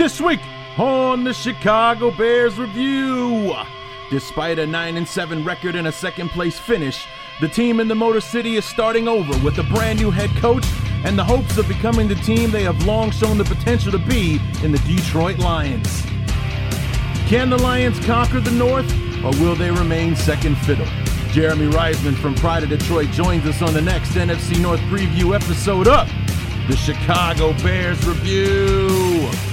This week on the Chicago Bears review. Despite a 9 and 7 record and a second place finish, the team in the Motor City is starting over with a brand new head coach and the hopes of becoming the team they have long shown the potential to be in the Detroit Lions. Can the Lions conquer the North or will they remain second fiddle? Jeremy Reisman from Pride of Detroit joins us on the next NFC North preview episode of the Chicago Bears Review.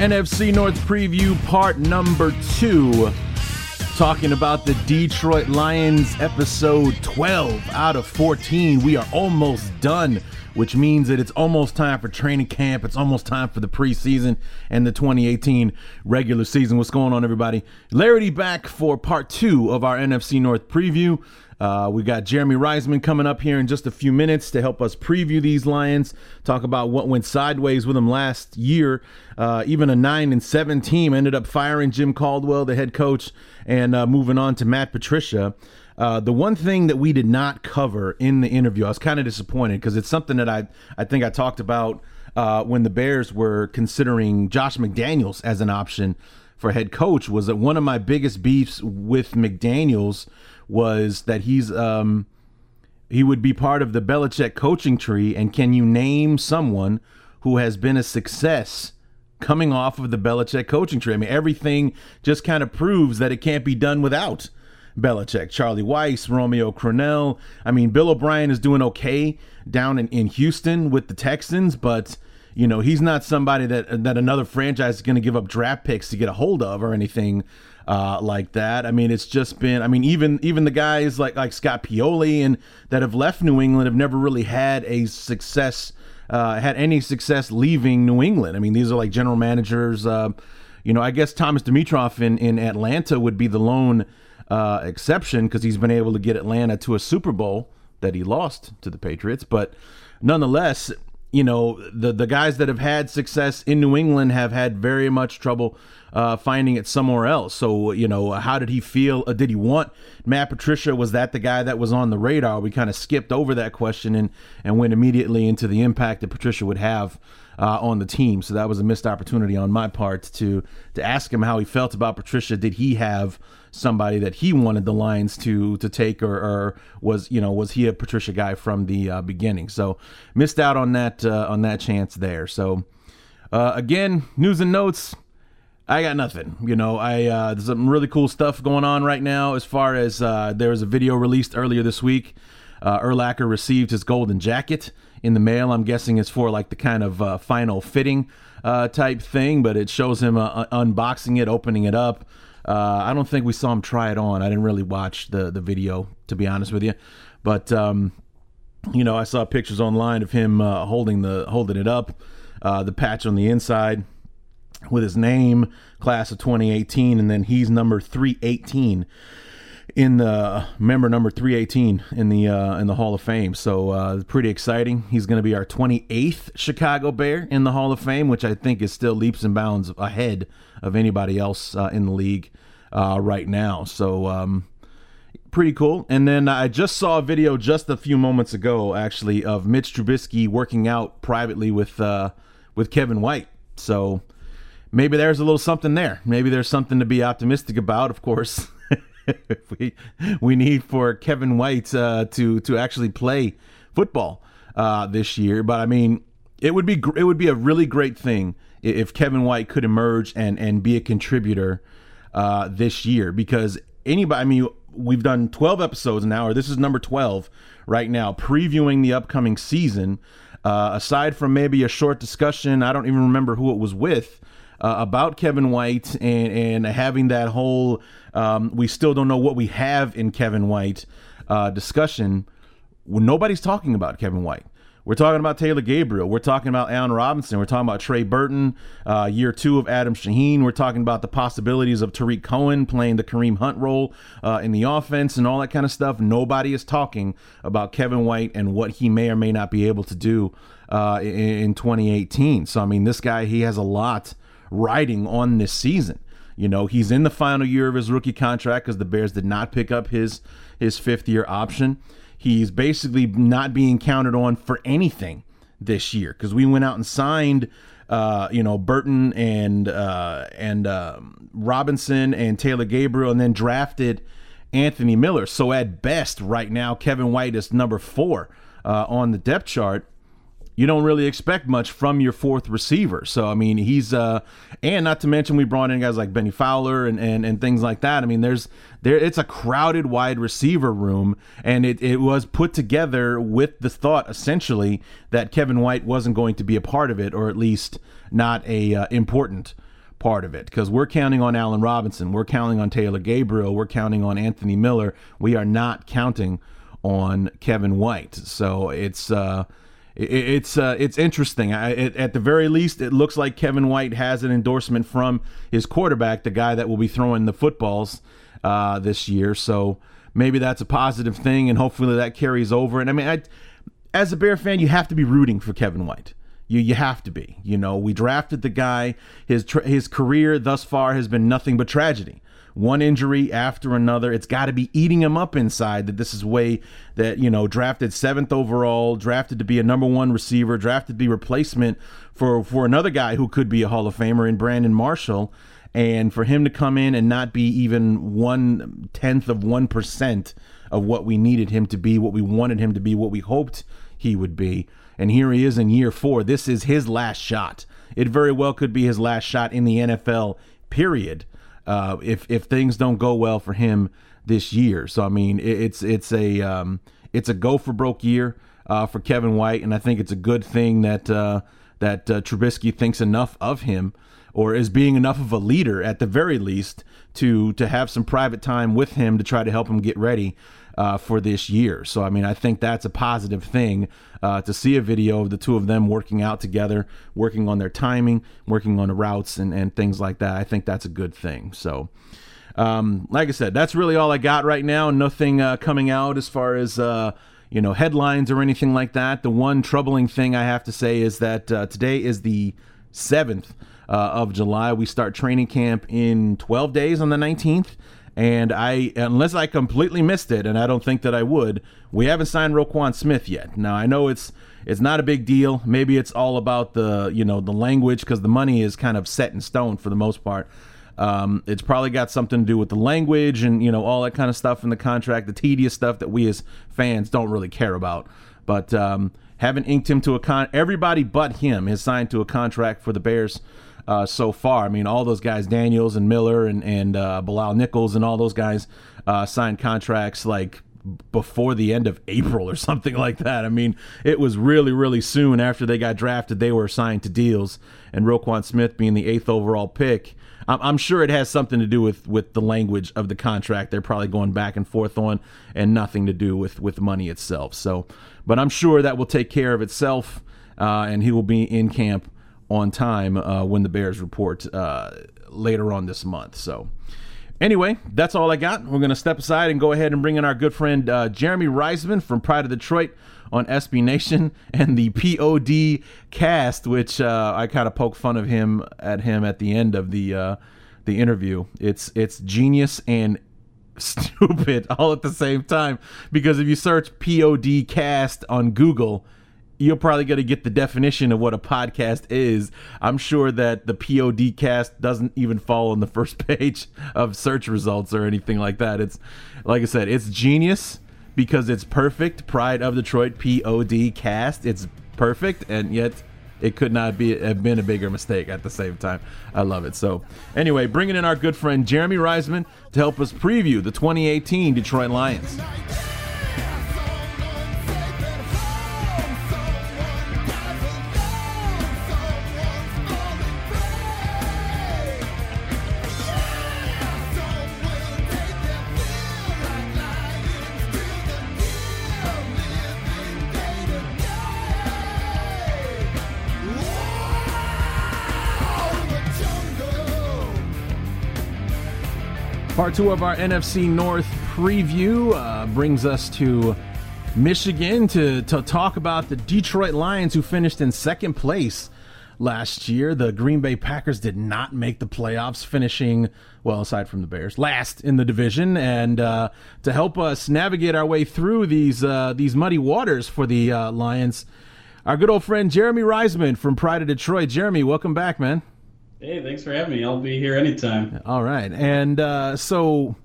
NFC North preview part number two. Talking about the Detroit Lions episode 12 out of 14. We are almost done, which means that it's almost time for training camp. It's almost time for the preseason and the 2018 regular season. What's going on, everybody? Larry back for part two of our NFC North preview. Uh, we got Jeremy Reisman coming up here in just a few minutes to help us preview these Lions, talk about what went sideways with them last year. Uh, even a nine and seven team ended up firing Jim Caldwell, the head coach, and uh, moving on to Matt Patricia. Uh, the one thing that we did not cover in the interview, I was kind of disappointed because it's something that I I think I talked about uh, when the Bears were considering Josh McDaniels as an option for head coach. Was that one of my biggest beefs with McDaniels? Was that he's um, he would be part of the Belichick coaching tree. And can you name someone who has been a success coming off of the Belichick coaching tree? I mean, everything just kind of proves that it can't be done without Belichick. Charlie Weis, Romeo Crennel. I mean, Bill O'Brien is doing okay down in, in Houston with the Texans, but you know he's not somebody that that another franchise is going to give up draft picks to get a hold of or anything uh, like that. I mean, it's just been. I mean, even even the guys like like Scott Pioli and that have left New England have never really had a success. Uh, had any success leaving New England. I mean, these are like general managers. Uh, you know, I guess Thomas Dimitroff in, in Atlanta would be the lone uh, exception because he's been able to get Atlanta to a Super Bowl that he lost to the Patriots. But nonetheless, you know, the the guys that have had success in New England have had very much trouble uh, finding it somewhere else. So, you know, how did he feel? Uh, did he want Matt Patricia? Was that the guy that was on the radar? We kind of skipped over that question and, and went immediately into the impact that Patricia would have uh, on the team. So that was a missed opportunity on my part to to ask him how he felt about Patricia. Did he have somebody that he wanted the Lions to to take, or, or was you know was he a Patricia guy from the uh, beginning? So missed out on that uh, on that chance there. So uh, again, news and notes. I got nothing. You know, I uh, there's some really cool stuff going on right now. As far as uh, there was a video released earlier this week. Uh, Urlacher received his golden jacket in the mail. I'm guessing it's for like the kind of uh, final fitting uh, type thing, but it shows him uh, unboxing it, opening it up. Uh, I don't think we saw him try it on. I didn't really watch the the video to be honest with you, but um, you know I saw pictures online of him uh, holding the holding it up, uh, the patch on the inside with his name, class of 2018, and then he's number 318 in the member number 318 in the uh, in the Hall of Fame. So uh, pretty exciting. He's going to be our 28th Chicago Bear in the Hall of Fame, which I think is still leaps and bounds ahead of anybody else uh, in the league uh, right now. So um, pretty cool. And then I just saw a video just a few moments ago, actually, of Mitch Trubisky working out privately with uh, with Kevin White. So maybe there's a little something there. Maybe there's something to be optimistic about. Of course, we we need for Kevin White uh, to to actually play football uh, this year. But I mean, it would be it would be a really great thing if Kevin White could emerge and and be a contributor uh, this year because anybody. I mean, we've done 12 episodes now, or this is number 12 right now, previewing the upcoming season. Uh, aside from maybe a short discussion, I don't even remember who it was with. Uh, about Kevin White and, and having that whole um, we still don't know what we have in Kevin White uh, discussion. Well, nobody's talking about Kevin White. We're talking about Taylor Gabriel. We're talking about Allen Robinson. We're talking about Trey Burton, uh, year two of Adam Shaheen. We're talking about the possibilities of Tarik Cohen playing the Kareem Hunt role uh, in the offense and all that kind of stuff. Nobody is talking about Kevin White and what he may or may not be able to do uh, in, in 2018. So, I mean, this guy, he has a lot riding on this season. You know, he's in the final year of his rookie contract because the Bears did not pick up his his fifth year option. He's basically not being counted on for anything this year because we went out and signed, uh, you know, Burton and uh, and uh, Robinson and Taylor Gabriel, and then drafted Anthony Miller. So at best, right now, Kevin White is number four uh, on the depth chart you don't really expect much from your fourth receiver. So I mean, he's uh, and not to mention we brought in guys like Bennie Fowler and and, and things like that. I mean, there's there it's a crowded wide receiver room, and it it was put together with the thought essentially that Kevin White wasn't going to be a part of it, or at least not a uh, important part of it because we're counting on Allen Robinson, we're counting on Taylor Gabriel, we're counting on Anthony Miller. We are not counting on Kevin White. So it's uh it's uh, it's interesting. I, it, at the very least, it looks like Kevin White has an endorsement from his quarterback, the guy that will be throwing the footballs uh, this year. So maybe that's a positive thing, and hopefully that carries over. And I mean, I, as a Bear fan, you have to be rooting for Kevin White. You you have to be. You know, we drafted the guy. His his career thus far has been nothing but tragedy one injury after another. It's got to be eating him up inside that this is way that, you know, drafted seventh overall, drafted to be a number one receiver, drafted to be replacement for, for another guy who could be a Hall of Famer in Brandon Marshall. And for him to come in and not be even one tenth of 1% of what we needed him to be, what we wanted him to be, what we hoped he would be. And here he is in year four. This is his last shot. It very well could be his last shot in the NFL, period uh, if if things don't go well for him this year. So I mean, it, it's it's a um, it's a go for broke year uh, for Kevin White, and I think it's a good thing that uh, that uh, Trubisky thinks enough of him, or is being enough of a leader at the very least to to have some private time with him to try to help him get ready uh, for this year. So, I mean, I think that's a positive thing uh, to see a video of the two of them working out together, working on their timing, working on the routes, and, and things like that. I think that's a good thing. So, um, like I said, that's really all I got right now. Nothing uh, coming out as far as uh, you know headlines or anything like that. The one troubling thing I have to say is that uh, today is the seventh uh, of July. We start training camp in 12 days on the 19th. And I, unless I completely missed it, and I don't think that I would, we haven't signed Roquan Smith yet. Now I know it's it's not a big deal. Maybe it's all about the you know the language because the money is kind of set in stone for the most part. Um, it's probably got something to do with the language and you know all that kind of stuff in the contract, the tedious stuff that we as fans don't really care about. But um, haven't inked him to a con. Everybody but him has signed to a contract for the Bears uh, so far. I mean, all those guys, Daniels and Miller and and uh, Bilal Nichols and all those guys uh, signed contracts like before the end of April or something like that. I mean, it was really, really soon after they got drafted, they were signed to deals. And Roquan Smith being the eighth overall pick, I'm, I'm sure it has something to do with with the language of the contract. They're probably going back and forth on, and nothing to do with with money itself. So, but I'm sure that will take care of itself, uh, and he will be in camp on time uh, when the Bears report uh, later on this month. So, anyway, that's all I got. We're going to step aside and go ahead and bring in our good friend uh, Jeremy Reisman from Pride of Detroit on SB Nation and the POD cast, which uh, I kind of poke fun of him at him at the end of the uh, the interview. It's it's genius and stupid all at the same time because if you search POD cast on Google you're probably going to get the definition of what a podcast is. I'm sure that the POD cast doesn't even fall on the first page of search results or anything like that. It's like I said, it's genius because it's perfect. Pride of Detroit POD cast. It's perfect and yet it could not be have been a bigger mistake at the same time. I love it. So, anyway, bringing in our good friend Jeremy Reisman to help us preview the 2018 Detroit Lions. Two of our NFC North preview uh, brings us to Michigan to, to talk about the Detroit Lions, who finished in second place last year. The Green Bay Packers did not make the playoffs, finishing, well, aside from the Bears, last in the division. And uh, to help us navigate our way through these uh, these muddy waters for the uh, Lions, our good old friend Jeremy Reisman from Pride of Detroit. Jeremy, welcome back, man. Hey, thanks for having me. I'll be here anytime. All right, and uh, so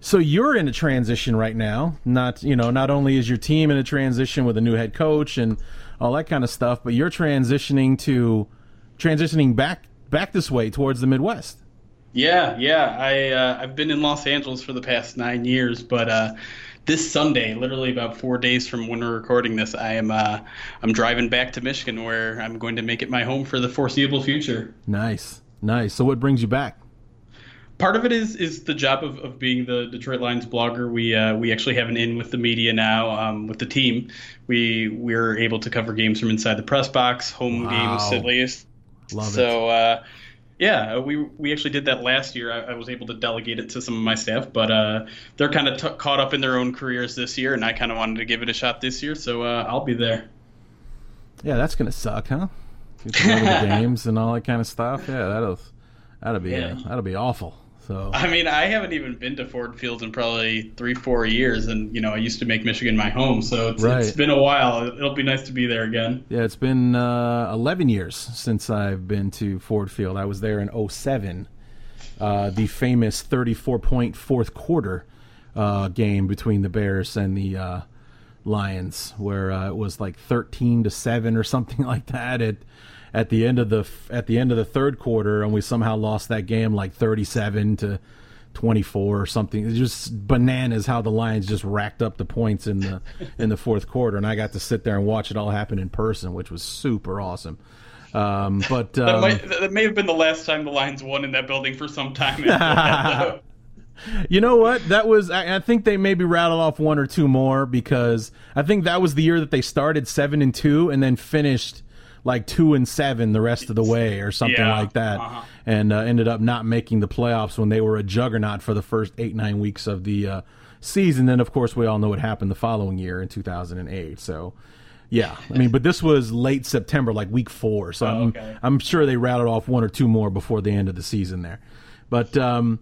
so you're in a transition right now. Not you know, not only is your team in a transition with a new head coach and all that kind of stuff, but you're transitioning to transitioning back back this way towards the Midwest. Yeah, yeah. I uh, I've been in Los Angeles for the past nine years, but uh, this Sunday, literally about four days from when we're recording this, I am uh, I'm driving back to Michigan, where I'm going to make it my home for the foreseeable future. Nice, nice. So, what brings you back? Part of it is is the job of, of being the Detroit Lions blogger. We uh, we actually have an in with the media now um, with the team. We we're able to cover games from inside the press box, home wow. games at least. Love so, it. Uh, yeah, we we actually did that last year. I, I, was able to delegate it to some of my staff, but uh, they're kind of t- caught up in their own careers this year, and I kind of wanted to give it a shot this year, so uh, I'll be there. Yeah, that's gonna suck, huh? You go to the games and all that kind of stuff. Yeah, that'll that'll be yeah. that'll be awful. So I mean, I haven't even been to Ford Fields in probably three, four years, and you know, I used to make Michigan my home, so it's, right. it's been a while. It'll be nice to be there again. Yeah, it's been uh, 11 years since I've been to Ford Field. I was there in 07, uh, the famous 34 point fourth quarter uh, game between the Bears and the uh, Lions, where uh, it was like 13 to seven or something like that. It at the end of the at the end of the third quarter, and we somehow lost that game like thirty-seven to twenty-four or something. It's just bananas how the Lions just racked up the points in the in the fourth quarter, and I got to sit there and watch it all happen in person, which was super awesome. Um, but um, that, might, that, may have been the last time the Lions won in that building for some time. you know what? That was. I, I, think they maybe rattled off one or two more because I think that was the year that they started seven and two and then finished like two and seven the rest of the way or something yeah. like that, uh-huh. and uh, ended up not making the playoffs when they were a juggernaut for the first eight nine weeks of the uh, season. Then of course we all know what happened the following year in 2008. So. Yeah, I mean, but this was late September, like week four. So oh, okay. I'm, I'm sure they rattled off one or two more before the end of the season there. But um,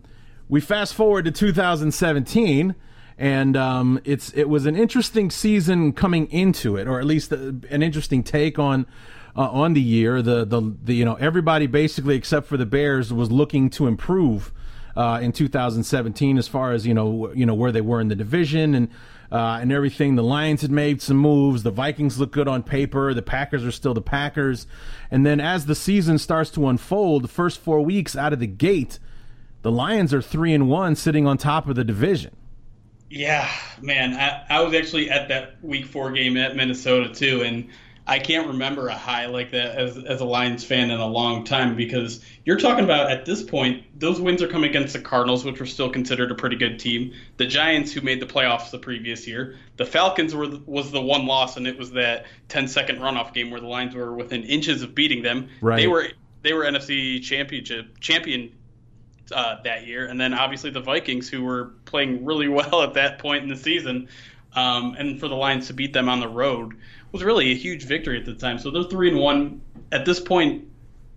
we fast forward to 2017 and um, it's it was an interesting season coming into it, or at least an interesting take on uh, on the year. The, the, the you know everybody basically except for the Bears was looking to improve uh, in 2017 as far as you know you know where they were in the division and. Uh, and everything. The Lions had made some moves. The Vikings look good on paper. The Packers are still the Packers. And then as the season starts to unfold, the first four weeks out of the gate, the Lions are three and one, sitting on top of the division. Yeah, man, I, I was actually at that Week Four game at Minnesota too, and I can't remember a high like that as, as a Lions fan in a long time because you're talking about at this point, those wins are coming against the Cardinals, which were still considered a pretty good team, the Giants, who made the playoffs the previous year, the Falcons were was the one loss, and it was that 10 second runoff game where the Lions were within inches of beating them. Right. They were they were NFC championship champion uh, that year, and then obviously the Vikings, who were playing really well at that point in the season, um, and for the Lions to beat them on the road was really a huge victory at the time. So they're three and one at this point.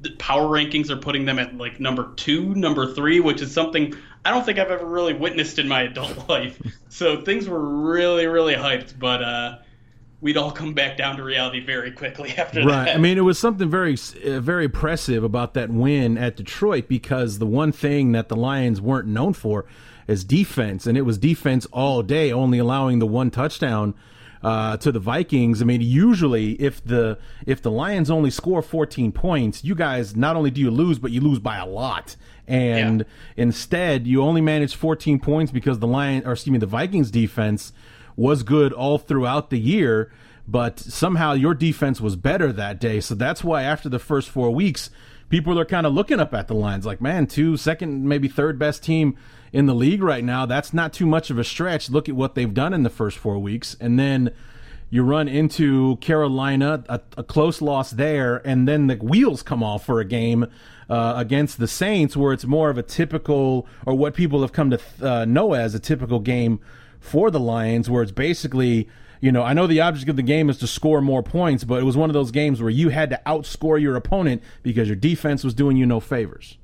The power rankings are putting them at like number two, number three, which is something I don't think I've ever really witnessed in my adult life. so things were really, really hyped, but uh, we'd all come back down to reality very quickly after right. that. Right. I mean, it was something very, uh, very impressive about that win at Detroit because the one thing that the Lions weren't known for is defense, and it was defense all day, only allowing the one touchdown uh, to the Vikings. I mean, usually if the if the Lions only score 14 points, you guys not only do you lose, but you lose by a lot. And yeah. instead, you only managed 14 points because the Lion, or excuse me, the Vikings defense was good all throughout the year. But somehow your defense was better that day. So that's why after the first four weeks, people are kind of looking up at the lines like, man, two, second, maybe third best team in the league right now. That's not too much of a stretch. Look at what they've done in the first four weeks. And then You run into Carolina, a, a close loss there, and then the wheels come off for a game uh, against the Saints, where it's more of a typical, or what people have come to uh, know as a typical game for the Lions, where it's basically, you know, I know the object of the game is to score more points, but it was one of those games where you had to outscore your opponent because your defense was doing you no favors.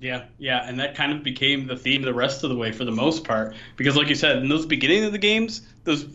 Yeah, yeah, and that kind of became the theme the rest of the way for the most part. Because, like you said, in those beginning of the games, those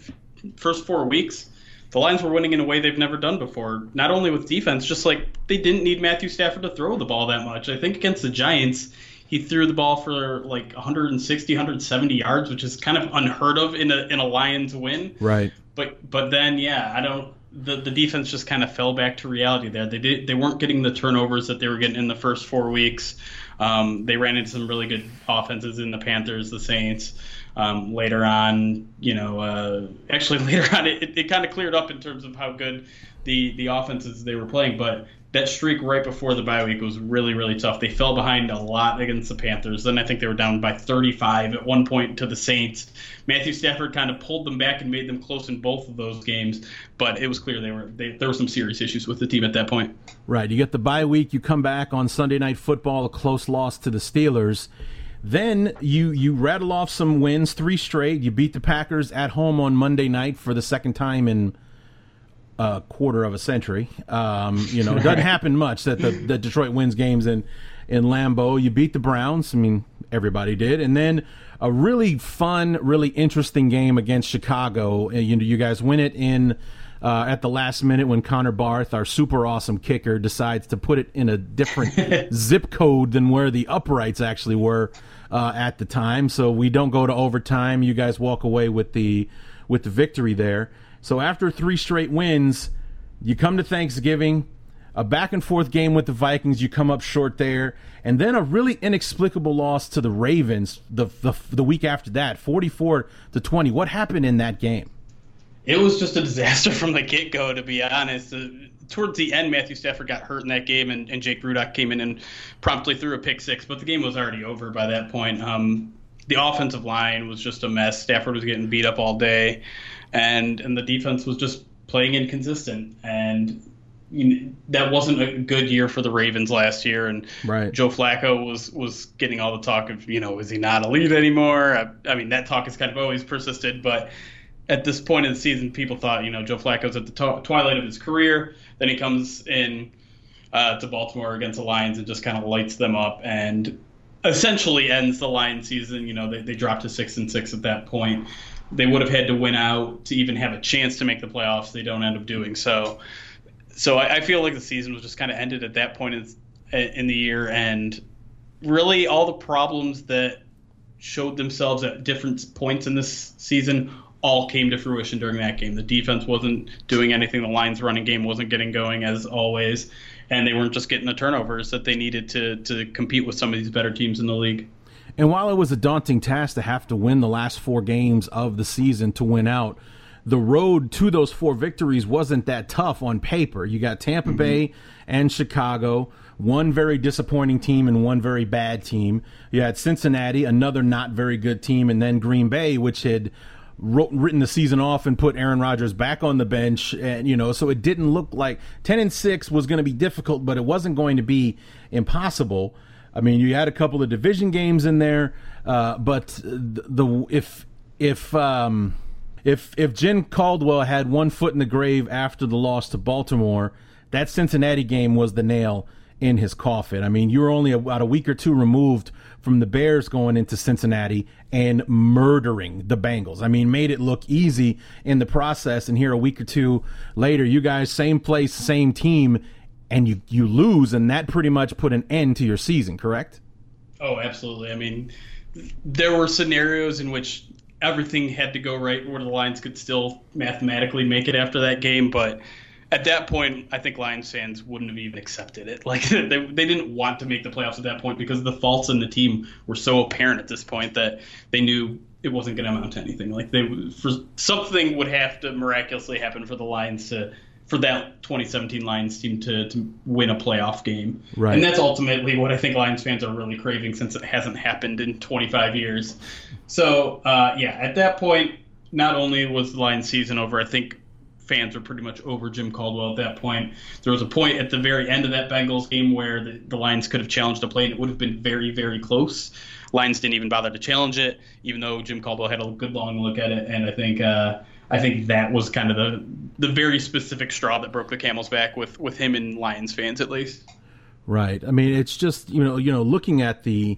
first four weeks, the Lions were winning in a way they've never done before. Not only with defense, just like they didn't need Matthew Stafford to throw the ball that much. I think against the Giants, he threw the ball for like 160, 170 yards, which is kind of unheard of in a in a Lions win. Right. But but then yeah, I don't. The, the defense just kind of fell back to reality there. They did they weren't getting the turnovers that they were getting in the first four weeks. Um, they ran into some really good offenses in the Panthers, the Saints. Um, later on, you know, uh, actually later on, it, it kind of cleared up in terms of how good the the offenses they were playing. But that streak right before the bye week was really really tough. They fell behind a lot against the Panthers. Then I think they were down by 35 at one point to the Saints. Matthew Stafford kind of pulled them back and made them close in both of those games, but it was clear they were they, there were some serious issues with the team at that point. Right. You get the bye week. You come back on Sunday Night Football, a close loss to the Steelers. Then you you rattle off some wins, three straight. You beat the Packers at home on Monday night for the second time in a quarter of a century. Um, you know, it doesn't happen much that the that Detroit wins games in in Lambeau. You beat the Browns. I mean, everybody did, and then a really fun, really interesting game against Chicago. You know, you guys win it in. Uh, at the last minute, when Connor Barth, our super awesome kicker, decides to put it in a different zip code than where the uprights actually were uh, at the time, so we don't go to overtime. You guys walk away with the with the victory there. So after three straight wins, you come to Thanksgiving, a back and forth game with the Vikings. You come up short there, and then a really inexplicable loss to the Ravens the the, the week after that, forty four to twenty. What happened in that game? It was just a disaster from the get go, to be honest. Uh, towards the end, Matthew Stafford got hurt in that game, and, and Jake Rudock came in and promptly threw a pick six, but the game was already over by that point. Um, the offensive line was just a mess. Stafford was getting beat up all day, and and the defense was just playing inconsistent. And you know, that wasn't a good year for the Ravens last year. And right. Joe Flacco was was getting all the talk of you know is he not elite anymore? I, I mean that talk has kind of always persisted, but at this point in the season, people thought, you know, Joe Flacco's at the t- twilight of his career. Then he comes in uh, to Baltimore against the Lions and just kind of lights them up and essentially ends the Lions season. You know, they, they dropped to six and six at that point. They would have had to win out to even have a chance to make the playoffs. They don't end up doing so. So I, I feel like the season was just kind of ended at that point in, in the year, and really all the problems that showed themselves at different points in this season all came to fruition during that game. The defense wasn't doing anything. The Lions' running game wasn't getting going as always, and they weren't just getting the turnovers that they needed to to compete with some of these better teams in the league. And while it was a daunting task to have to win the last four games of the season to win out, the road to those four victories wasn't that tough on paper. You got Tampa mm-hmm. Bay and Chicago, one very disappointing team and one very bad team. You had Cincinnati, another not very good team, and then Green Bay, which had written the season off and put Aaron Rodgers back on the bench, and you know, so it didn't look like ten and six was going to be difficult, but it wasn't going to be impossible. I mean, you had a couple of division games in there, uh, but the, the if if um, if if Jim Caldwell had one foot in the grave after the loss to Baltimore, that Cincinnati game was the nail in his coffin. I mean, you were only about a week or two removed from the Bears going into Cincinnati and murdering the Bengals. I mean, made it look easy in the process. And here a week or two later, you guys, same place, same team, and you, you lose. And that pretty much put an end to your season, correct? Oh, absolutely. I mean, there were scenarios in which everything had to go right where the Lions could still mathematically make it after that game. But at that point, I think Lions fans wouldn't have even accepted it. Like they, they didn't want to make the playoffs at that point because the faults in the team were so apparent at this point that they knew it wasn't going to amount to anything. Like they for something would have to miraculously happen for the Lions to for that 2017 Lions team to, to win a playoff game. Right. And that's ultimately what I think Lions fans are really craving since it hasn't happened in 25 years. So, uh, yeah, at that point, not only was the Lions season over, I think fans were pretty much over Jim Caldwell at that point. There was a point at the very end of that Bengals game where the, the Lions could have challenged a play and it would have been very, very close. Lions didn't even bother to challenge it, even though Jim Caldwell had a good long look at it. And I think uh, I think that was kind of the the very specific straw that broke the camel's back with with him and Lions fans at least. Right. I mean, it's just you know you know looking at the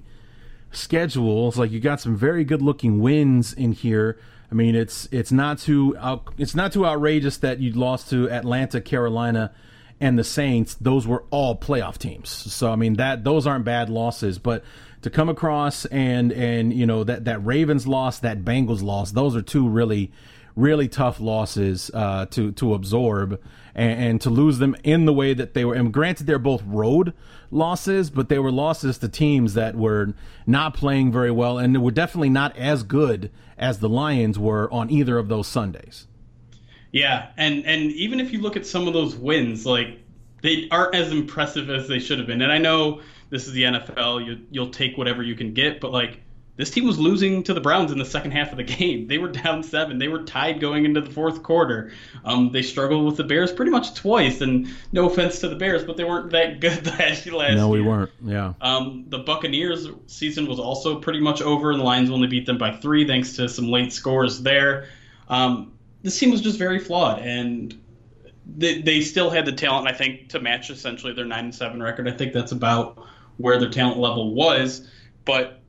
schedules, like you got some very good looking wins in here. I mean, it's it's not too out, it's not too outrageous that you lost to Atlanta, Carolina, and the Saints. Those were all playoff teams. So I mean that those aren't bad losses, but to come across and and you know that that Ravens loss, that Bengals loss, those are two really really tough losses uh, to to absorb and, and, to lose them in the way that they were. And granted, they're both road losses, but they were losses to teams that were not playing very well and were definitely not as good as the Lions were on either of those Sundays. Yeah, and and even if you look at some of those wins, like they aren't as impressive as they should have been. And I know this is the NFL; you, you'll take whatever you can get, but like this team was losing to the Browns in the second half of the game. They were down seven. They were tied going into the fourth quarter. Um, they struggled with the Bears pretty much twice. And no offense to the Bears, but they weren't that good last, last no, we year. weren't. Yeah. Um, the Buccaneers season was also pretty much over, and the Lions only beat them by three thanks to some late scores there. Um, this team was just very flawed, and they, they still had the talent, I think, to match essentially their nine and seven record. I think that's about where their talent level was, but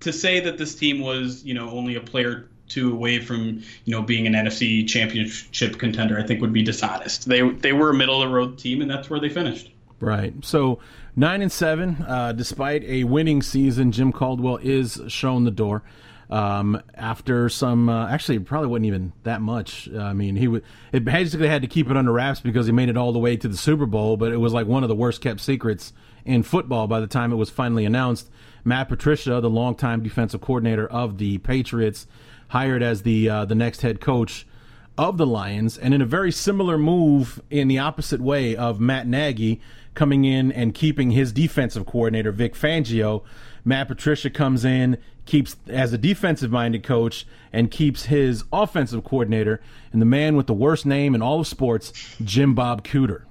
to say that this team was, you know, only a player two away from, you know, being an NFC championship contender, I think would be dishonest. They they were a middle of the road team, and that's where they finished. Right. So nine and seven, uh, despite a winning season, Jim Caldwell is shown the door. Um, after some, uh, actually, probably wasn't even that much. I mean, he would it basically had to keep it under wraps because he made it all the way to the Super Bowl, but it was like one of the worst kept secrets in football by the time it was finally announced. Matt Patricia, the longtime defensive coordinator of the Patriots, hired as the uh, the next head coach of the Lions, and in a very similar move in the opposite way of Matt Nagy coming in and keeping his defensive coordinator Vic Fangio. Matt Patricia comes in, keeps as a defensive minded coach, and keeps his offensive coordinator and the man with the worst name in all of sports, Jim Bob Cooter.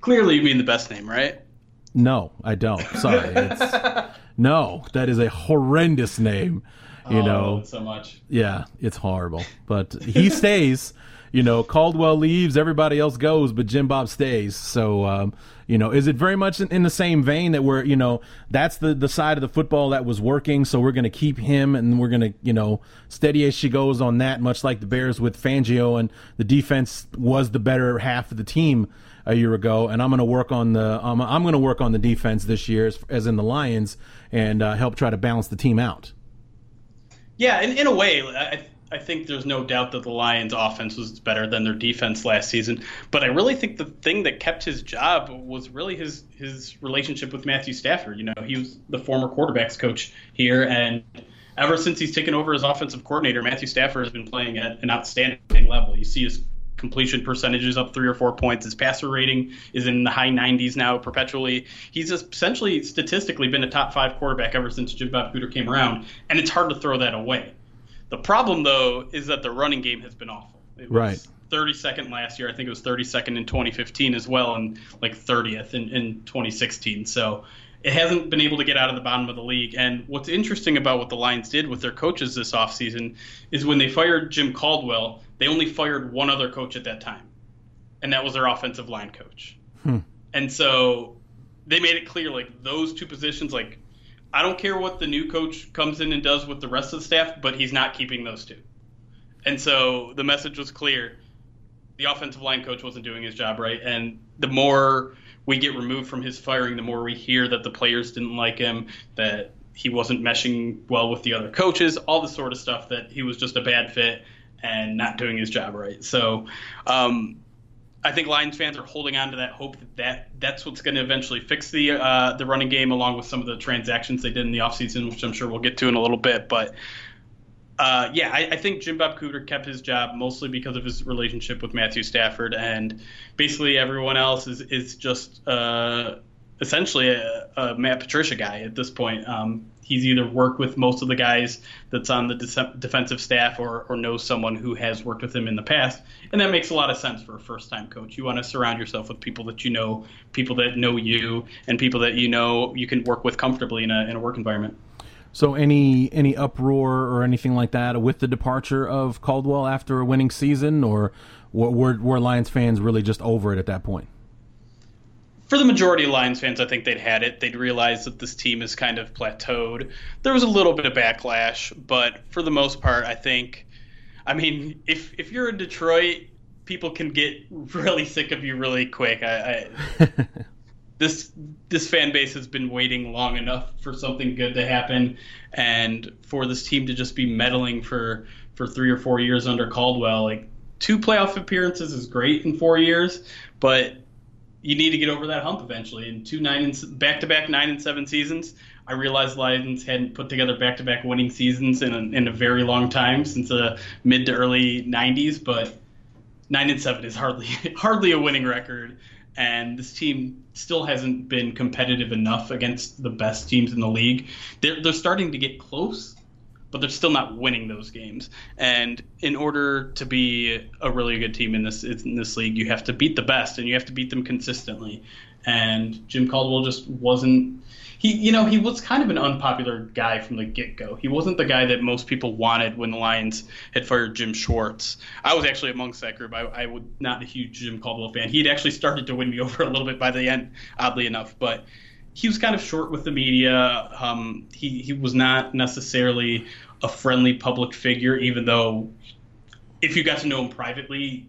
Clearly, you mean the best name, right? No, I don't. Sorry. no, that is a horrendous name. You oh, know, so much. Yeah, it's horrible. But he stays. You know, Caldwell leaves, everybody else goes, but Jim Bob stays. So, um, you know, is it very much in, in, the same vein that we're, you know, that's the the side of the football that was working, so we're going to keep him and we're going to, you know, steady as she goes on that, much like the Bears with Fangio and the defense was the better half of the team a year ago, and I'm going to work on the um, I'm going to work on the defense this year, as, as in the Lions, and uh, help try to balance the team out. Yeah, in, in a way, I, I think there's no doubt that the Lions' offense was better than their defense last season. But I really think the thing that kept his job was really his his relationship with Matthew Stafford. You know, he was the former quarterbacks coach here, and ever since he's taken over as offensive coordinator, Matthew Stafford has been playing at an outstanding level. You see his completion percentage is up three or four points. His passer rating is in the high 90s now perpetually. He's essentially statistically been a top five quarterback ever since Jim Bob Cooter came around, and it's hard to throw that away. The problem, though, is that the running game has been awful. It was right. 32nd last year. I think it was 32nd in 2015 as well, and like 30th in, in 2016. So it hasn't been able to get out of the bottom of the league. And what's interesting about what the Lions did with their coaches this offseason is when they fired Jim Caldwell, they only fired one other coach at that time, and that was their offensive line coach. Hmm. And so they made it clear like those two positions, like I don't care what the new coach comes in and does with the rest of the staff, but he's not keeping those two. And so the message was clear. The offensive line coach wasn't doing his job right, and the more we get removed from his firing, the more we hear that the players didn't like him, that he wasn't meshing well with the other coaches, all the sort of stuff that he was just a bad fit and not doing his job right. So um, I think Lions fans are holding on to that hope that, that that's what's going to eventually fix the uh, the running game, along with some of the transactions they did in the offseason, which I'm sure we'll get to in a little bit. But uh, yeah, I, I, think Jim Bob Cooter kept his job mostly because of his relationship with Matthew Stafford, and basically everyone else is is just uh, essentially a, a, Matt Patricia guy at this point. Um, he's either worked with most of the guys that's on the de- defensive staff or, or knows someone who has worked with him in the past. And that makes a lot of sense for a first time coach. You want to surround yourself with people that you know, people that know you, and people that you know you can work with comfortably in a, in a work environment. So any any uproar or anything like that with the departure of Caldwell after a winning season, or were, were Lions fans really just over it at that point? For the majority of Lions fans, I think they'd had it. They'd realized that this team is kind of plateaued. There was a little bit of backlash, but for the most part, I think. I mean, if if you're in Detroit, people can get really sick of you really quick. I, I this this fan base has been waiting long enough for something good to happen, and for this team to just be meddling for for three or four years under Caldwell. Like two playoff appearances is great in four years, but you need to get over that hump eventually. In two nine and back to back nine and seven seasons, I realized Lions hadn't put together back to back winning seasons in a, in a very long time since the mid to early '90s. But nine and seven is hardly hardly a winning record, and this team still hasn't been competitive enough against the best teams in the league. They're they're starting to get close, but they're still not winning those games. And in order to be a really good team in this in this league, you have to beat the best, and you have to beat them consistently. And Jim Caldwell just wasn't he you know he was kind of an unpopular guy from the get-go. He wasn't the guy that most people wanted when the lions had fired jim schwartz. I was actually amongst that group. I, I was not a huge jim caldwell fan. He had actually started to win me over a little bit by the end oddly enough. But he was kind of short with the media um, he, he was not necessarily a friendly public figure even though if you got to know him privately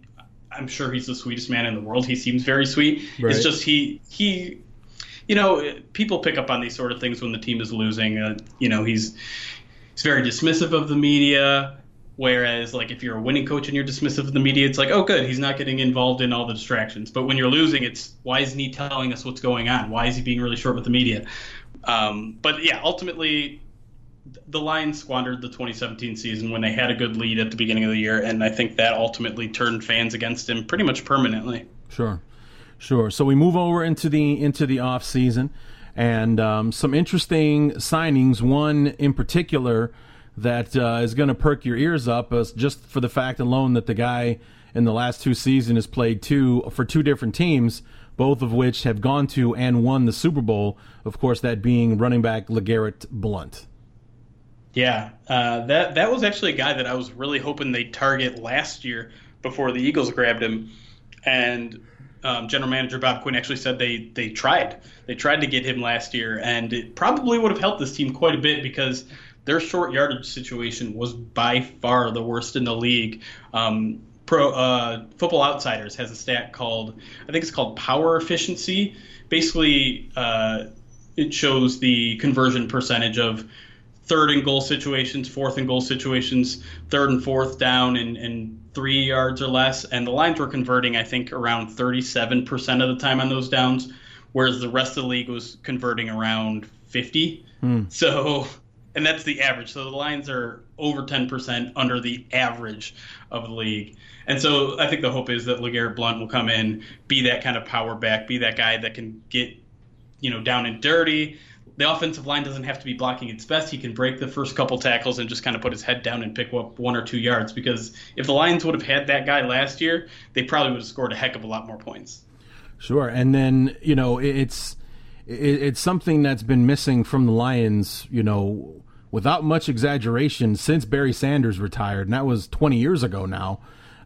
I'm sure he's the sweetest man in the world. He seems very sweet. Right. It's just he he you know, people pick up on these sort of things when the team is losing. Uh, you know, he's he's very dismissive of the media. Whereas, like, if you're a winning coach and you're dismissive of the media, it's like, oh, good, he's not getting involved in all the distractions. But when you're losing, it's why isn't he telling us what's going on? Why is he being really short with the media? Um, but yeah, ultimately, the Lions squandered the 2017 season when they had a good lead at the beginning of the year, and I think that ultimately turned fans against him pretty much permanently. Sure. Sure. So we move over into the into the off season, and um, some interesting signings. One in particular that uh, is going to perk your ears up, uh, just for the fact alone that the guy in the last two seasons has played two for two different teams, both of which have gone to and won the Super Bowl. Of course, that being running back LeGarrette Blunt. Yeah, uh, that that was actually a guy that I was really hoping they'd target last year before the Eagles grabbed him, and um, general manager Bob Quinn actually said they they tried they tried to get him last year, and it probably would have helped this team quite a bit because their short yardage situation was by far the worst in the league. Um, Pro uh, Football Outsiders has a stat called I think it's called power efficiency. Basically, uh, it shows the conversion percentage of third and goal situations, fourth and goal situations, third and fourth down, and, and three yards or less. And the Lions were converting, I think, around 37% of the time on those downs, whereas the rest of the league was converting around 50. Hmm. So, and that's the average. So the Lions are over 10% under the average of the league. And so I think the hope is that LeGarrette Blunt will come in, be that kind of power back, be that guy that can get, you know, down and dirty the offensive line doesn't have to be blocking its best. He can break the first couple tackles and just kind of put his head down and pick up one or two yards. Because if the Lions would have had that guy last year, they probably would have scored a heck of a lot more points. Sure, and then you know it's it's something that's been missing from the Lions. You know, without much exaggeration, since Barry Sanders retired, and that was 20 years ago now.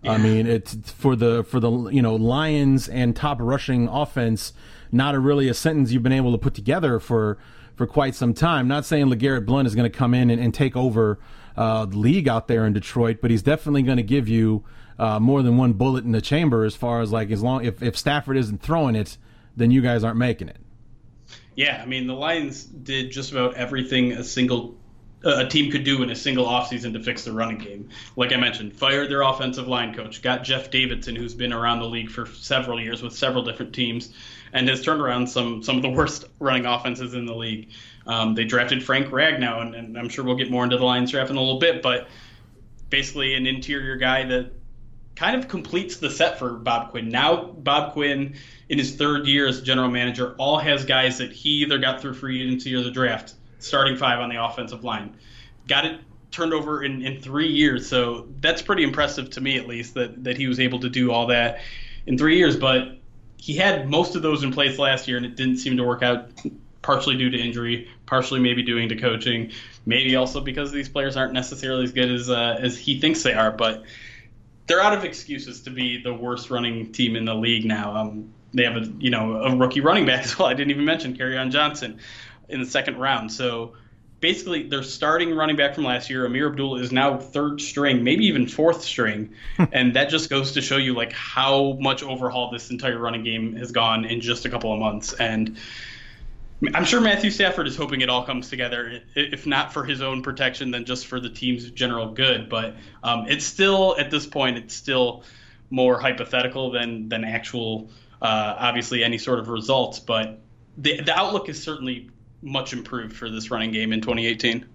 Yeah. I mean, it's for the for the you know Lions and top rushing offense. Not a really a sentence you've been able to put together for for quite some time. Not saying LeGarrette Blunt is going to come in and, and take over uh, the league out there in Detroit, but he's definitely going to give you uh, more than one bullet in the chamber as far as like as long if, if Stafford isn't throwing it, then you guys aren't making it. Yeah, I mean the Lions did just about everything a single a team could do in a single offseason to fix the running game. Like I mentioned, fired their offensive line coach, got Jeff Davidson, who's been around the league for several years with several different teams, and has turned around some some of the worst running offenses in the league. Um, they drafted Frank Ragnow, and, and, I'm sure we'll get more into the Lions draft in a little bit, but basically an interior guy that kind of completes the set for Bob Quinn. Now Bob Quinn, in his third year as general manager, all has guys that he either got through free agency or the draft starting five on the offensive line. Got it turned over in, in three years, so that's pretty impressive to me at least that that he was able to do all that in three years. But he had most of those in place last year, and it didn't seem to work out. Partially due to injury, partially maybe due to coaching, maybe also because these players aren't necessarily as good as uh, as he thinks they are. But they're out of excuses to be the worst running team in the league now. Um, they have a you know a rookie running back as well. I didn't even mention Kerryon Johnson in the second round. So basically, their starting running back from last year, Ameer Abdul, is now third string, maybe even fourth string, and that just goes to show you like how much overhaul this entire running game has gone in just a couple of months. And I'm sure Matthew Stafford is hoping it all comes together, if not for his own protection, then just for the team's general good. But um, it's still at this point, it's still more hypothetical than than actual, uh, obviously any sort of results. But the the outlook is certainly much improved for this running game in 2018.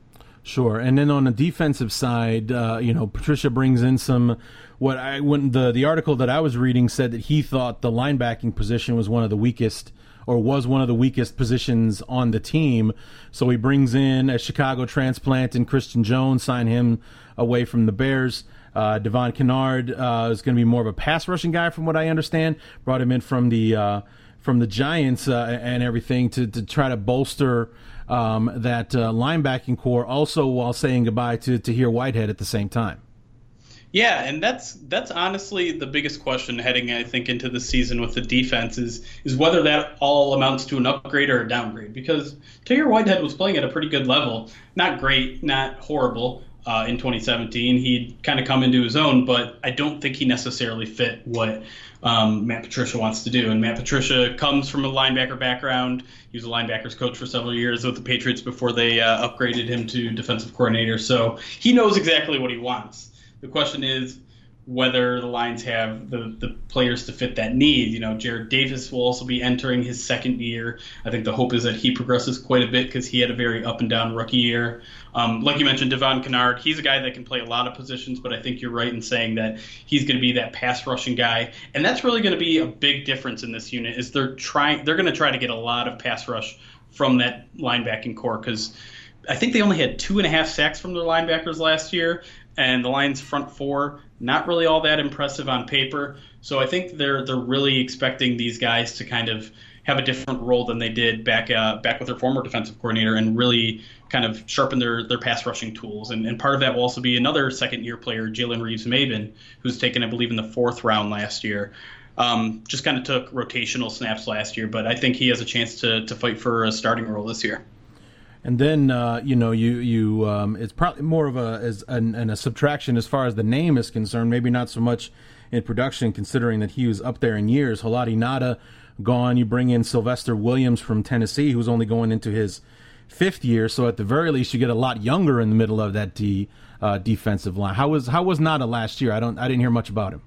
Sure, and then on the defensive side, uh, you know, Patricia brings in some. What I when the the article that I was reading said that he thought the linebacking position was one of the weakest or was one of the weakest positions on the team. So he brings in a Chicago transplant and Christian Jones, sign him away from the Bears. Uh, Devon Kennard uh, is going to be more of a pass rushing guy, from what I understand. Brought him in from the uh, from the Giants uh, and everything to, to try to bolster um, that uh, linebacking corps, also while saying goodbye to to Tahir Whitehead at the same time. Yeah, and that's that's honestly the biggest question heading, I think, into the season with the defense is is whether that all amounts to an upgrade or a downgrade. Because Tahir Whitehead was playing at a pretty good level, not great, not horrible, uh, in 2017. He'd kind of come into his own, but I don't think he necessarily fit what um, Matt Patricia wants to do. And Matt Patricia comes from a linebacker background. He was a linebackers coach for several years with the Patriots before they uh, upgraded him to defensive coordinator. So he knows exactly what he wants. The question is, whether the Lions have the, the players to fit that need. You know, Jarrad Davis will also be entering his second year. I think the hope is that he progresses quite a bit because he had a very up and down rookie year. Um, like you mentioned, Devon Kennard, he's a guy that can play a lot of positions, but I think you're right in saying that he's going to be that pass rushing guy, and that's really going to be a big difference in this unit. Is they're trying, they're going to try to get a lot of pass rush from that linebacking corps because. I think they only had two and a half sacks from their linebackers last year, and the Lions' front four not really all that impressive on paper. So I think they're they're really expecting these guys to kind of have a different role than they did back uh, back with their former defensive coordinator and really kind of sharpen their their pass rushing tools. And, and part of that will also be another second year player, Jalen Reeves-Maybin, who's taken I believe in the fourth round last year. Um, just kind of took rotational snaps last year, but I think he has a chance to to fight for a starting role this year. And then uh, you know you you um, it's probably more of a as an, an, a subtraction as far as the name is concerned. Maybe not so much in production, considering that he was up there in years. Haloti Ngata gone. You bring in Sylvester Williams from Tennessee, who's only going into his fifth year. So at the very least, you get a lot younger in the middle of that D, uh, defensive line. How was how was Ngata last year? I don't I didn't hear much about him.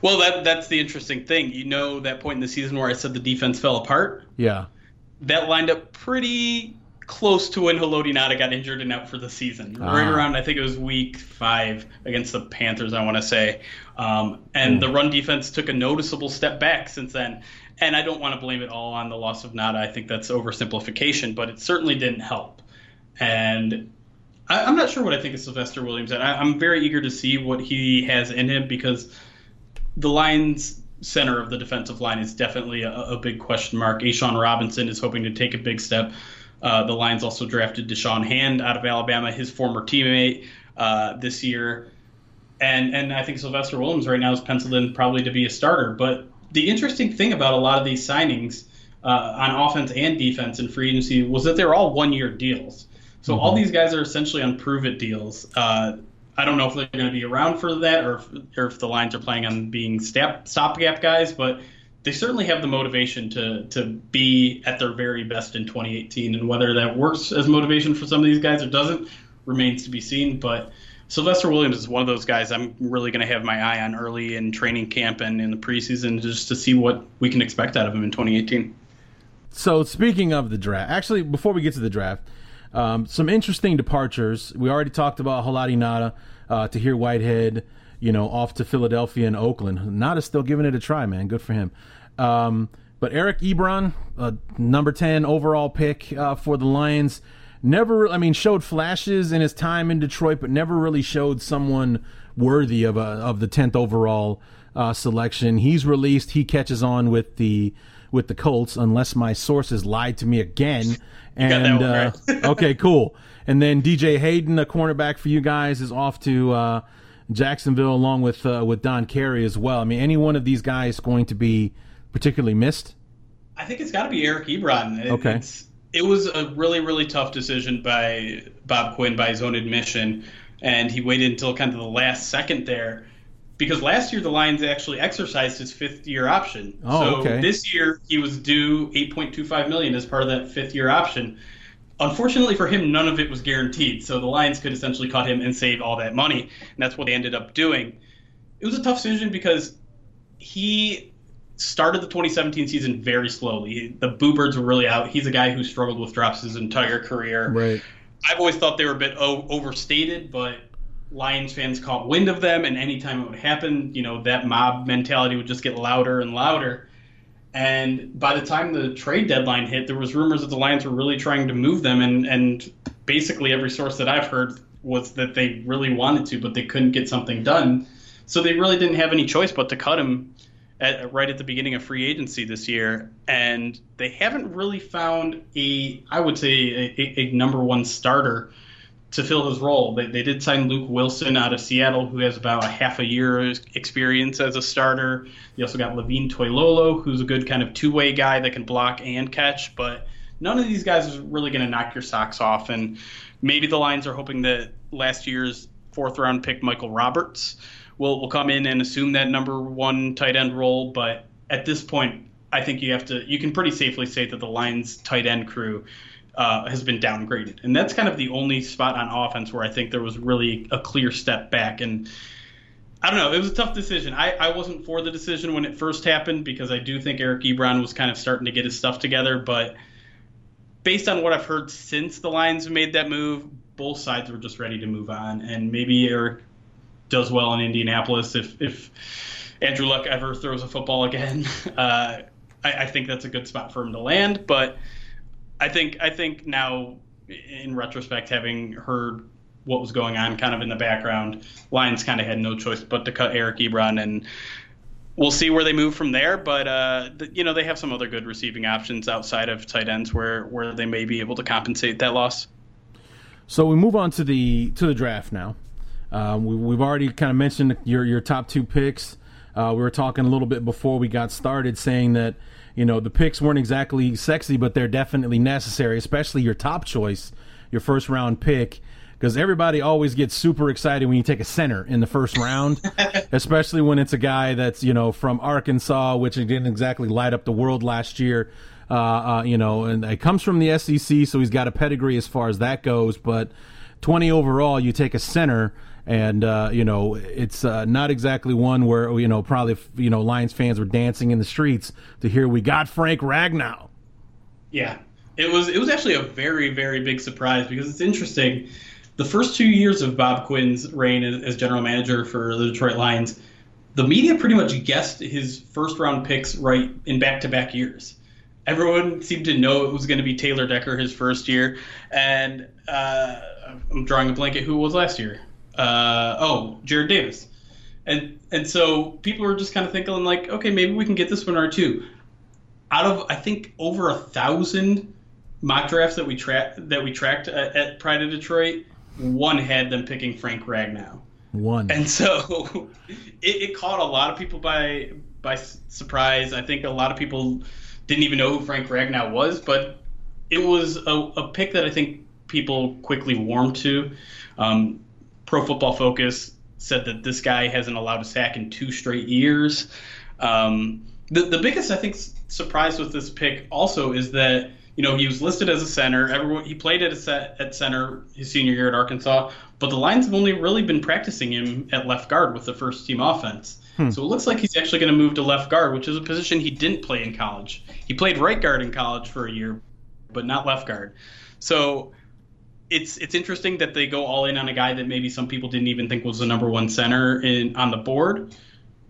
Well, that that's the interesting thing. You know that point in the season where I said the defense fell apart. Yeah. That lined up pretty close to when Haloti Ngata got injured and out for the season. Ah. Right around, I think it was week five against the Panthers, I want to say. Um, and mm. the run defense took a noticeable step back since then. And I don't want to blame it all on the loss of Ngata. I think that's oversimplification, but it certainly didn't help. And I, am not sure what I think of Sylvester Williams. And I, am very eager to see what he has in him because the Lions center of the defensive line is definitely a, a big question mark. A'Shawn Robinson is hoping to take a big step. Uh, the Lions also drafted Da'Shawn Hand out of Alabama, his former teammate uh, this year. And, and I think Sylvester Williams right now is penciled in probably to be a starter. But the interesting thing about a lot of these signings uh, on offense and defense in free agency was that they're all one year deals. So mm-hmm. all these guys are essentially on prove it deals. Uh, I don't know if they're going to be around for that or if, or if the Lions are planning on being stop, stopgap guys, but they certainly have the motivation to to be at their very best in 2018, and whether that works as motivation for some of these guys or doesn't remains to be seen. But Sylvester Williams is one of those guys I'm really going to have my eye on early in training camp and in the preseason just to see what we can expect out of him in 2018. So speaking of the draft, actually, before we get to the draft, um, some interesting departures. We already talked about Haloti Ngata, uh, Tahir Whitehead you know, off to Philadelphia and Oakland. Ngata's still giving it a try, man. Good for him. Um, but Eric Ebron, uh, number 10 overall pick uh, for the Lions, never, I mean, showed flashes in his time in Detroit, but never really showed someone worthy of a of the tenth overall uh, selection. He's released. He catches on with the with the Colts, unless my sources lied to me again. And uh, okay, cool. And then DJ Hayden, a cornerback for you guys, is off to uh, Jacksonville along with uh, with Don Carey as well. I mean, any one of these guys going to be particularly missed? I think it's got to be Eric Ebron. It, okay. it was a really really tough decision by Bob Quinn by his own admission, and he waited until kind of the last second there because last year the Lions actually exercised his fifth year option. Oh, so okay. this year he was due 8.25 million as part of that fifth year option. Unfortunately for him, none of it was guaranteed. So the Lions could essentially cut him and save all that money, and that's what they ended up doing. It was a tough decision because he started the 2017 season very slowly. The Boo Birds were really out. He's a guy who struggled with drops his entire career. Right. I've always thought they were a bit o- overstated, but Lions fans caught wind of them, and anytime it would happen, you know, that mob mentality would just get louder and louder. And by the time the trade deadline hit, there was rumors that the Lions were really trying to move them, and and basically every source that I've heard was that they really wanted to, but they couldn't get something done. So they really didn't have any choice but to cut him at, right at the beginning of free agency this year, and they haven't really found a, I would say, a, a number one starter to fill his role. They, they did sign Luke Wilson out of Seattle, who has about a half a year experience as a starter. They also got Levine Toilolo, who's a good kind of two way guy that can block and catch, but none of these guys is really going to knock your socks off. And maybe the Lions are hoping that last year's fourth round pick, Michael Roberts, will, will come in and assume that number one tight end role. But at this point, I think you have to, you can pretty safely say that the Lions tight end crew uh, has been downgraded. And that's kind of the only spot on offense where I think there was really a clear step back. And I don't know, it was a tough decision. I, I wasn't for the decision when it first happened because I do think Eric Ebron was kind of starting to get his stuff together. But based on what I've heard since the Lions made that move, both sides were just ready to move on. And maybe Eric does well in Indianapolis if, if Andrew Luck ever throws a football again. Uh, I, I think that's a good spot for him to land. But I think I think now, in retrospect, having heard what was going on kind of in the background, Lions kind of had no choice but to cut Eric Ebron, and we'll see where they move from there. But uh, the, you know they have some other good receiving options outside of tight ends where where they may be able to compensate that loss. So we move on to the to the draft now. Um, we, have already kind of mentioned your your top two picks. Uh, we were talking a little bit before we got started, saying that you know the picks weren't exactly sexy, but they're definitely necessary, especially your top choice, your first round pick. Because everybody always gets super excited when you take a center in the first round, especially when it's a guy that's you know from Arkansas, which didn't exactly light up the world last year. Uh, uh, you know, and it comes from the SEC, so he's got a pedigree as far as that goes. But 20 overall, you take a center and uh, you know it's uh, not exactly one where you know probably you know Lions fans were dancing in the streets to hear we got Frank Ragnow. Yeah, it was it was actually a very very big surprise because it's interesting. The first two years of Bob Quinn's reign as general manager for the Detroit Lions, the media pretty much guessed his first round picks right in back to back years. Everyone seemed to know it was going to be Taylor Decker his first year, and uh, I'm drawing a blanket. Who was last year? Uh, oh, Jarrad Davis. And and so people were just kind of thinking like, okay, maybe we can get this one or two. Out of I think over a thousand mock drafts that we tracked that we tracked at, at Pride of Detroit, one had them picking Frank Ragnow. One. And so it, it caught a lot of people by by surprise. I think a lot of people didn't even know who Frank Ragnow was, but it was a, a pick that I think people quickly warmed to. Um, Pro Football Focus said that this guy hasn't allowed a sack in two straight years. Um, the the biggest I think surprise with this pick also is that you know he was listed as a center. Everyone he played at a set, at center his senior year at Arkansas, but the Lions have only really been practicing him at left guard with the first team offense. Hmm. So it looks like he's actually going to move to left guard, which is a position he didn't play in college. He played right guard in college for a year, but not left guard. So it's it's interesting that they go all in on a guy that maybe some people didn't even think was the number one center in on the board,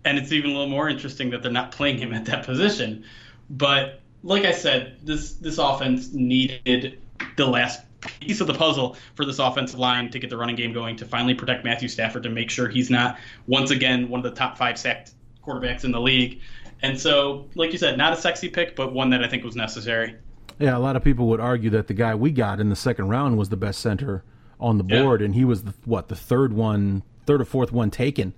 and it's even a little more interesting that they're not playing him at that position. But like I said, this this offense needed the last piece of the puzzle for this offensive line to get the running game going, to finally protect Matthew Stafford, to make sure he's not once again one of the top five sacked quarterbacks in the league. And so, like you said, not a sexy pick, but one that I think was necessary. Yeah, a lot of people would argue that the guy we got in the second round was the best center on the board, yeah. and he was the, what the third one, third or fourth one taken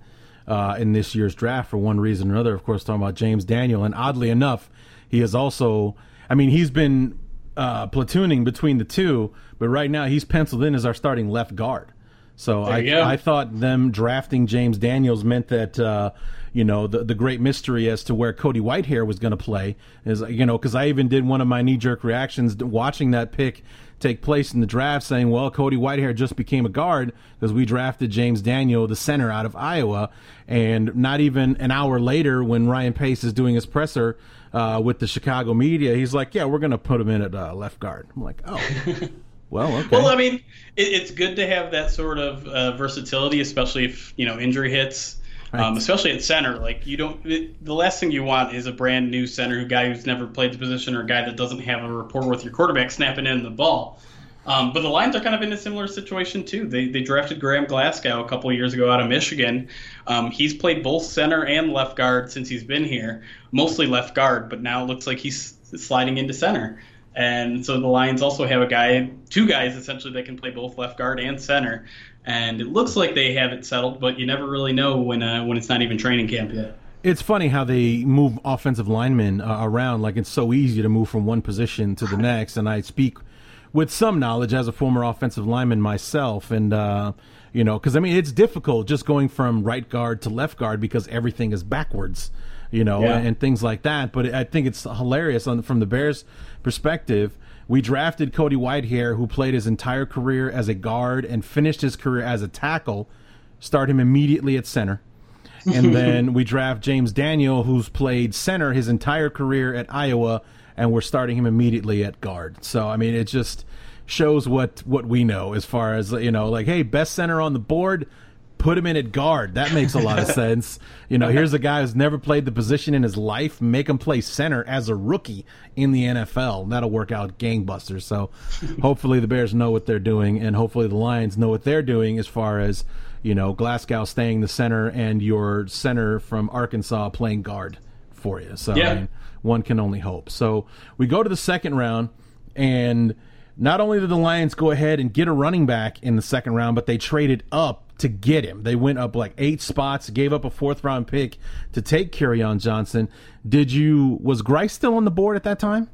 uh, in this year's draft for one reason or another. Of course, talking about James Daniel, and oddly enough, he is also. I mean, he's been uh, platooning between the two, but right now he's penciled in as our starting left guard. So I, I thought them drafting James Daniels meant that uh, you know the the great mystery as to where Cody Whitehair was going to play is you know because I even did one of my knee jerk reactions watching that pick take place in the draft, saying, "Well, Cody Whitehair just became a guard because we drafted James Daniel, the center out of Iowa." And not even an hour later, when Ryan Pace is doing his presser uh, with the Chicago media, he's like, "Yeah, we're going to put him in at uh, left guard." I'm like, "Oh." Well, okay. Well, I mean, it, it's good to have that sort of uh, versatility, especially if you know injury hits. Right. Um, especially at center, like you don't. It, the last thing you want is a brand new center, a guy who's never played the position, or a guy that doesn't have a rapport with your quarterback snapping in the ball. Um, but the Lions are kind of in a similar situation too. They they drafted Graham Glasgow a couple of years ago out of Michigan. Um, he's played both center and left guard since he's been here, mostly left guard, but now it looks like he's sliding into center. And so the Lions also have a guy, two guys essentially that can play both left guard and center. And it looks like they have it settled, but you never really know when uh, when it's not even training camp yet. It's funny how they move offensive linemen uh, around. Like it's so easy to move from one position to the next. And I speak with some knowledge as a former offensive lineman myself, and uh, you know, because I mean it's difficult just going from right guard to left guard because everything is backwards you know, yeah. and, and, things like that. But I think it's hilarious on, from the Bears' perspective. We drafted Cody Whitehair, who played his entire career as a guard and finished his career as a tackle. Start him immediately at center. And then we draft James Daniel, who's played center his entire career at Iowa, and we're starting him immediately at guard. So I mean, it just shows what what we know as far as you know, like, hey, best center on the board put him in at guard. That makes a lot of sense. You know, here's a guy who's never played the position in his life. Make him play center as a rookie in the NFL. That'll work out gangbusters. So hopefully the Bears know what they're doing, and hopefully the Lions know what they're doing as far as, you know, Glasgow staying the center and your center from Arkansas playing guard for you. So yeah. I mean, one can only hope. So we go to the second round, and not only did the Lions go ahead and get a running back in the second round, but they traded up to get him. They went up like eight spots, gave up a fourth round pick to take Kerryon Johnson. Did you was Grice still on the board at that time?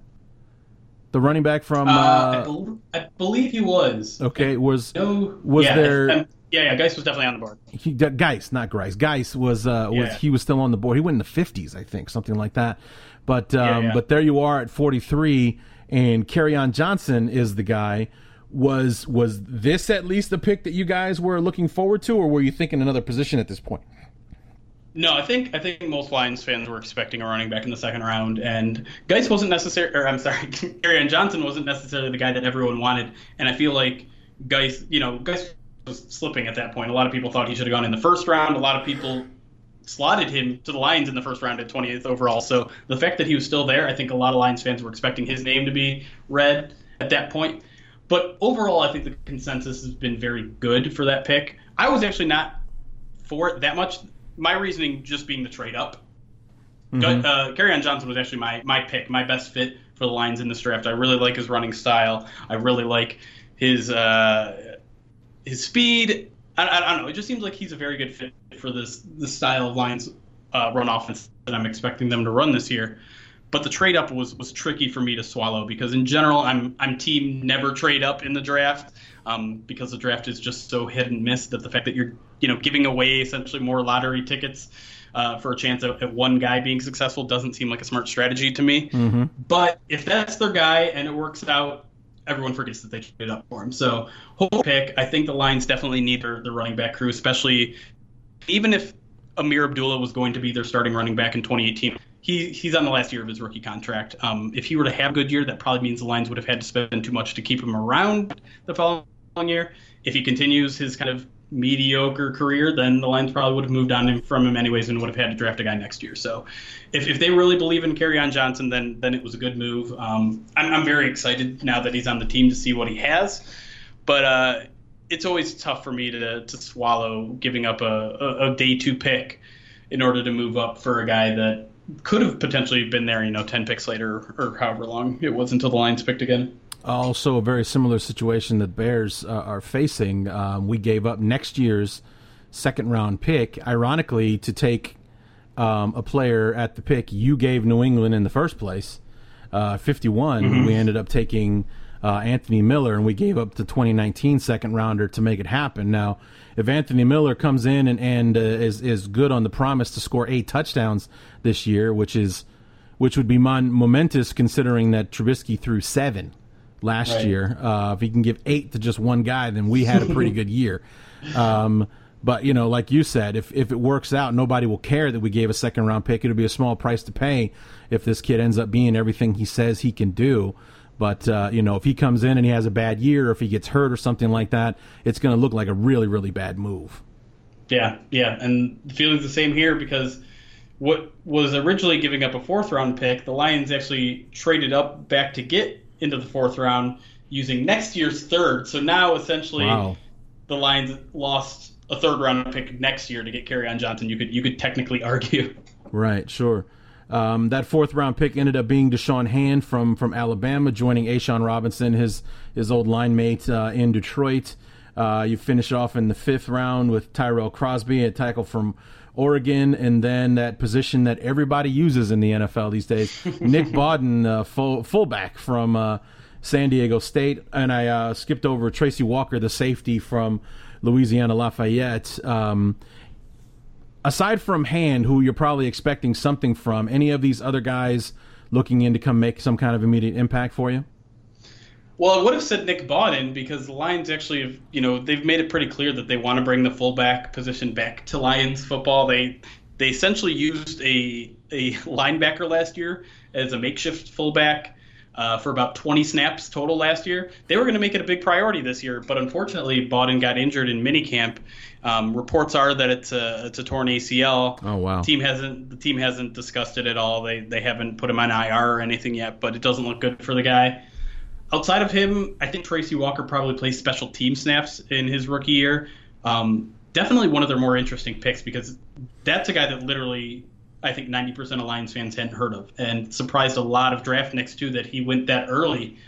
The running back from uh, uh, I, be- I, believe he was. Okay, was no, was yeah, there? Yeah, yeah, Guice was definitely on the board. He, Guice, not Grice. Guice was uh, was yeah. he was still on the board. He went in the fifties, I think, something like that. But um, yeah, but there you are at forty three, and Kerryon Johnson is the guy was was this at least the pick that you guys were looking forward to, or were you thinking another position at this point? No, I think I think most Lions fans were expecting a running back in the second round, and Guice wasn't necessary. Or I'm sorry, Kerryon Johnson wasn't necessarily the guy that everyone wanted, and I feel like Guice, you know, Guice was slipping at that point. A lot of people thought he should have gone in the first round. A lot of people slotted him to the Lions in the first round at 28th overall. So the fact that he was still there, I think a lot of Lions fans were expecting his name to be read at that point. But overall, I think the consensus has been very good for that pick. I was actually not for it that much. My reasoning just being the trade up. Mm-hmm. Uh, Johnson was actually my my pick, my best fit for the Lions in this draft. I really like his running style. I really like his uh, his speed. I, I, don't know. It just seems like he's a very good fit for this this style of Lions uh, run offense that I'm expecting them to run this year but the trade up was was tricky for me to swallow because in general I'm I'm team never trade up in the draft um, because the draft is just so hit and miss that the fact that you're you know giving away essentially more lottery tickets uh, for a chance at, at, one guy being successful doesn't seem like a smart strategy to me. Mm-hmm. But if that's their guy and it works out, everyone forgets that they traded up for him. So whole pick. I think the Lions definitely need their, the running back crew, especially even if Ameer Abdullah was going to be their starting running back in 2018 he he's on the last year of his rookie contract. Um, if he were to have a good year, that probably means the Lions would have had to spend too much to keep him around the following year. If he continues his kind of mediocre career, then the Lions probably would have moved on from him anyways and would have had to draft a guy next year. So if, if they really believe in Kerryon Johnson, then then it was a good move. Um, I'm, I'm very excited now that he's on the team to see what he has. But uh, it's always tough for me to, to swallow giving up a, a, a day two pick in order to move up for a guy that could have potentially been there, you know, 10 picks later or however long it was until the Lions picked again. Also, a very similar situation that Bears uh, are facing. Um, we gave up next year's second round pick, ironically, to take um, a player at the pick you gave New England in the first place. Uh, 51, mm-hmm. we ended up taking uh, Anthony Miller, and we gave up the 2019 second rounder to make it happen. Now, if Anthony Miller comes in and, and uh, is is good on the promise to score eight touchdowns this year, which is which would be mon- momentous considering that Trubisky threw seven last right. year. Uh, if he can give eight to just one guy, then we had a pretty good year. Um, but you know, like you said, if if it works out, nobody will care that we gave a second round pick. It'll be a small price to pay if this kid ends up being everything he says he can do. But uh, you know, if he comes in and he has a bad year, or if he gets hurt or something like that, it's going to look like a really, really bad move. Yeah, yeah, and the feeling's the same here because what was originally giving up a fourth round pick, the Lions actually traded up back to get into the fourth round using next year's third. So now essentially, wow. the Lions lost a third round pick next year to get Kerryon Johnson. You could you could technically argue. Right. Sure. Um, that fourth round pick ended up being Da'Shawn Hand from from Alabama, joining A'Shawn Robinson, his his old line mate uh, in Detroit. Uh, you finish off in the fifth round with Tyrell Crosby, a tackle from Oregon, and then that position that everybody uses in the NFL these days, Nick Bawden, uh, full, fullback from uh, San Diego State, and I uh, skipped over Tracy Walker, the safety from Louisiana Lafayette. Um, aside from Hand, who you're probably expecting something from, any of these other guys looking in to come make some kind of immediate impact for you? Well, I would have said Nick Bawden because the Lions actually have, you know, they've made it pretty clear that they want to bring the fullback position back to Lions football. They they essentially used a a linebacker last year as a makeshift fullback uh, for about 20 snaps total last year. They were going to make it a big priority this year, but unfortunately, Bawden got injured in minicamp. Um, reports are that it's a it's a torn ACL. Oh wow! team hasn't the team hasn't discussed it at all. They they haven't put him on IR or anything yet, but it doesn't look good for the guy. Outside of him, I think Tracy Walker probably plays special team snaps in his rookie year. Um, definitely one of their more interesting picks because that's a guy that literally I think 90% of Lions fans hadn't heard of, and surprised a lot of draftniks too that he went that early.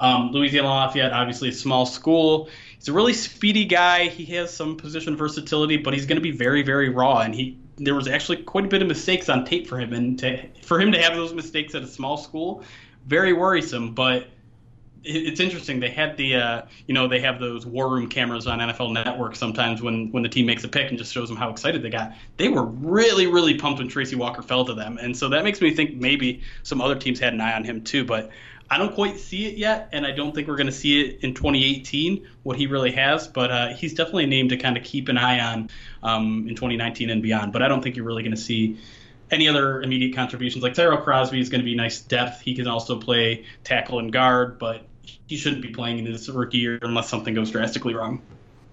Um, Louisiana Lafayette, obviously a small school. He's a really speedy guy. He has some position versatility, but he's going to be very, very raw. And he there was actually quite a bit of mistakes on tape for him, and to, for him to have those mistakes at a small school, very worrisome. But it's interesting. They had the, uh, you know, they have those war room cameras on NFL Network sometimes when when the team makes a pick and just shows them how excited they got. They were really, really pumped when Tracy Walker fell to them, and so that makes me think maybe some other teams had an eye on him too. But I don't quite see it yet, and I don't think we're going to see it in 2018 what he really has. But uh, he's definitely a name to kind of keep an eye on um, in 2019 and beyond. But I don't think you're really going to see any other immediate contributions. Like Tyrell Crosby is going to be nice depth. He can also play tackle and guard, but he shouldn't be playing in his rookie year unless something goes drastically wrong.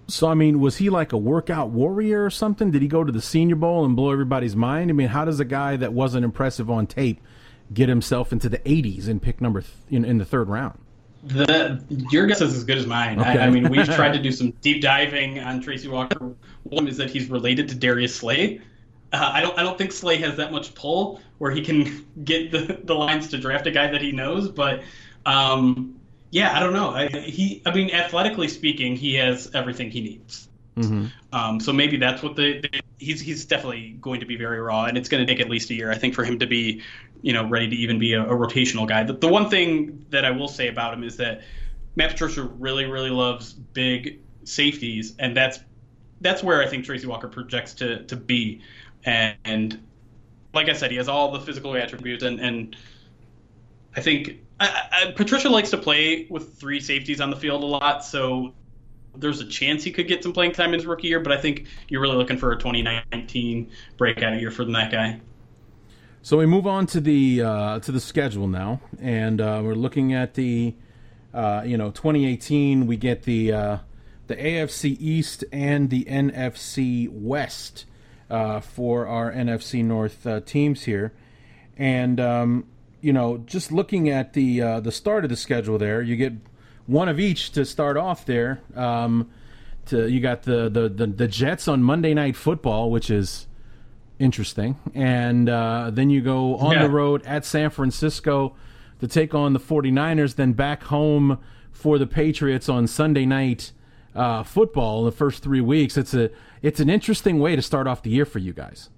So I mean, was he like a workout warrior or something? Did he go to the Senior Bowl and blow everybody's mind? I mean, how does a guy that wasn't impressive on tape get himself into the 80s and pick number th- in, in the third round? The your guess is as good as mine. Okay. I, I, mean, we've tried to do some deep diving on Tracy Walker. One is that he's related to Darius Slay. Uh, I don't I don't think Slay has that much pull where he can get the, the Lions to draft a guy that he knows, but um, yeah, I don't know. I, he, I mean, athletically speaking, he has everything he needs. Mm-hmm. Um, so maybe that's what the, the, he's he's definitely going to be very raw, and it's going to take at least a year, I think, for him to be, you know, ready to even be a, a rotational guy. The, the one thing that I will say about him is that Matt Patricia really really loves big safeties, and that's that's where I think Tracy Walker projects to to be, and, and like I said, he has all the physical attributes, and and I think I, I, Patricia likes to play with three safeties on the field a lot, so there's a chance he could get some playing time in his rookie year. But I think you're really looking for a 2019 breakout year for that guy. So we move on to the uh, to the schedule now, and uh, we're looking at the uh, you know 2018. We get the uh, the AFC East and the NFC West uh, for our NFC North uh, teams here. And um, you know, just looking at the uh, the start of the schedule, there you get one of each to start off there. Um, to you got the, the, the the Jets on Monday Night Football, which is interesting, and uh, then you go on yeah. the road at San Francisco to take on the 49ers, then back home for the Patriots on Sunday night uh, football in the first three weeks. It's a it's an interesting way to start off the year for you guys.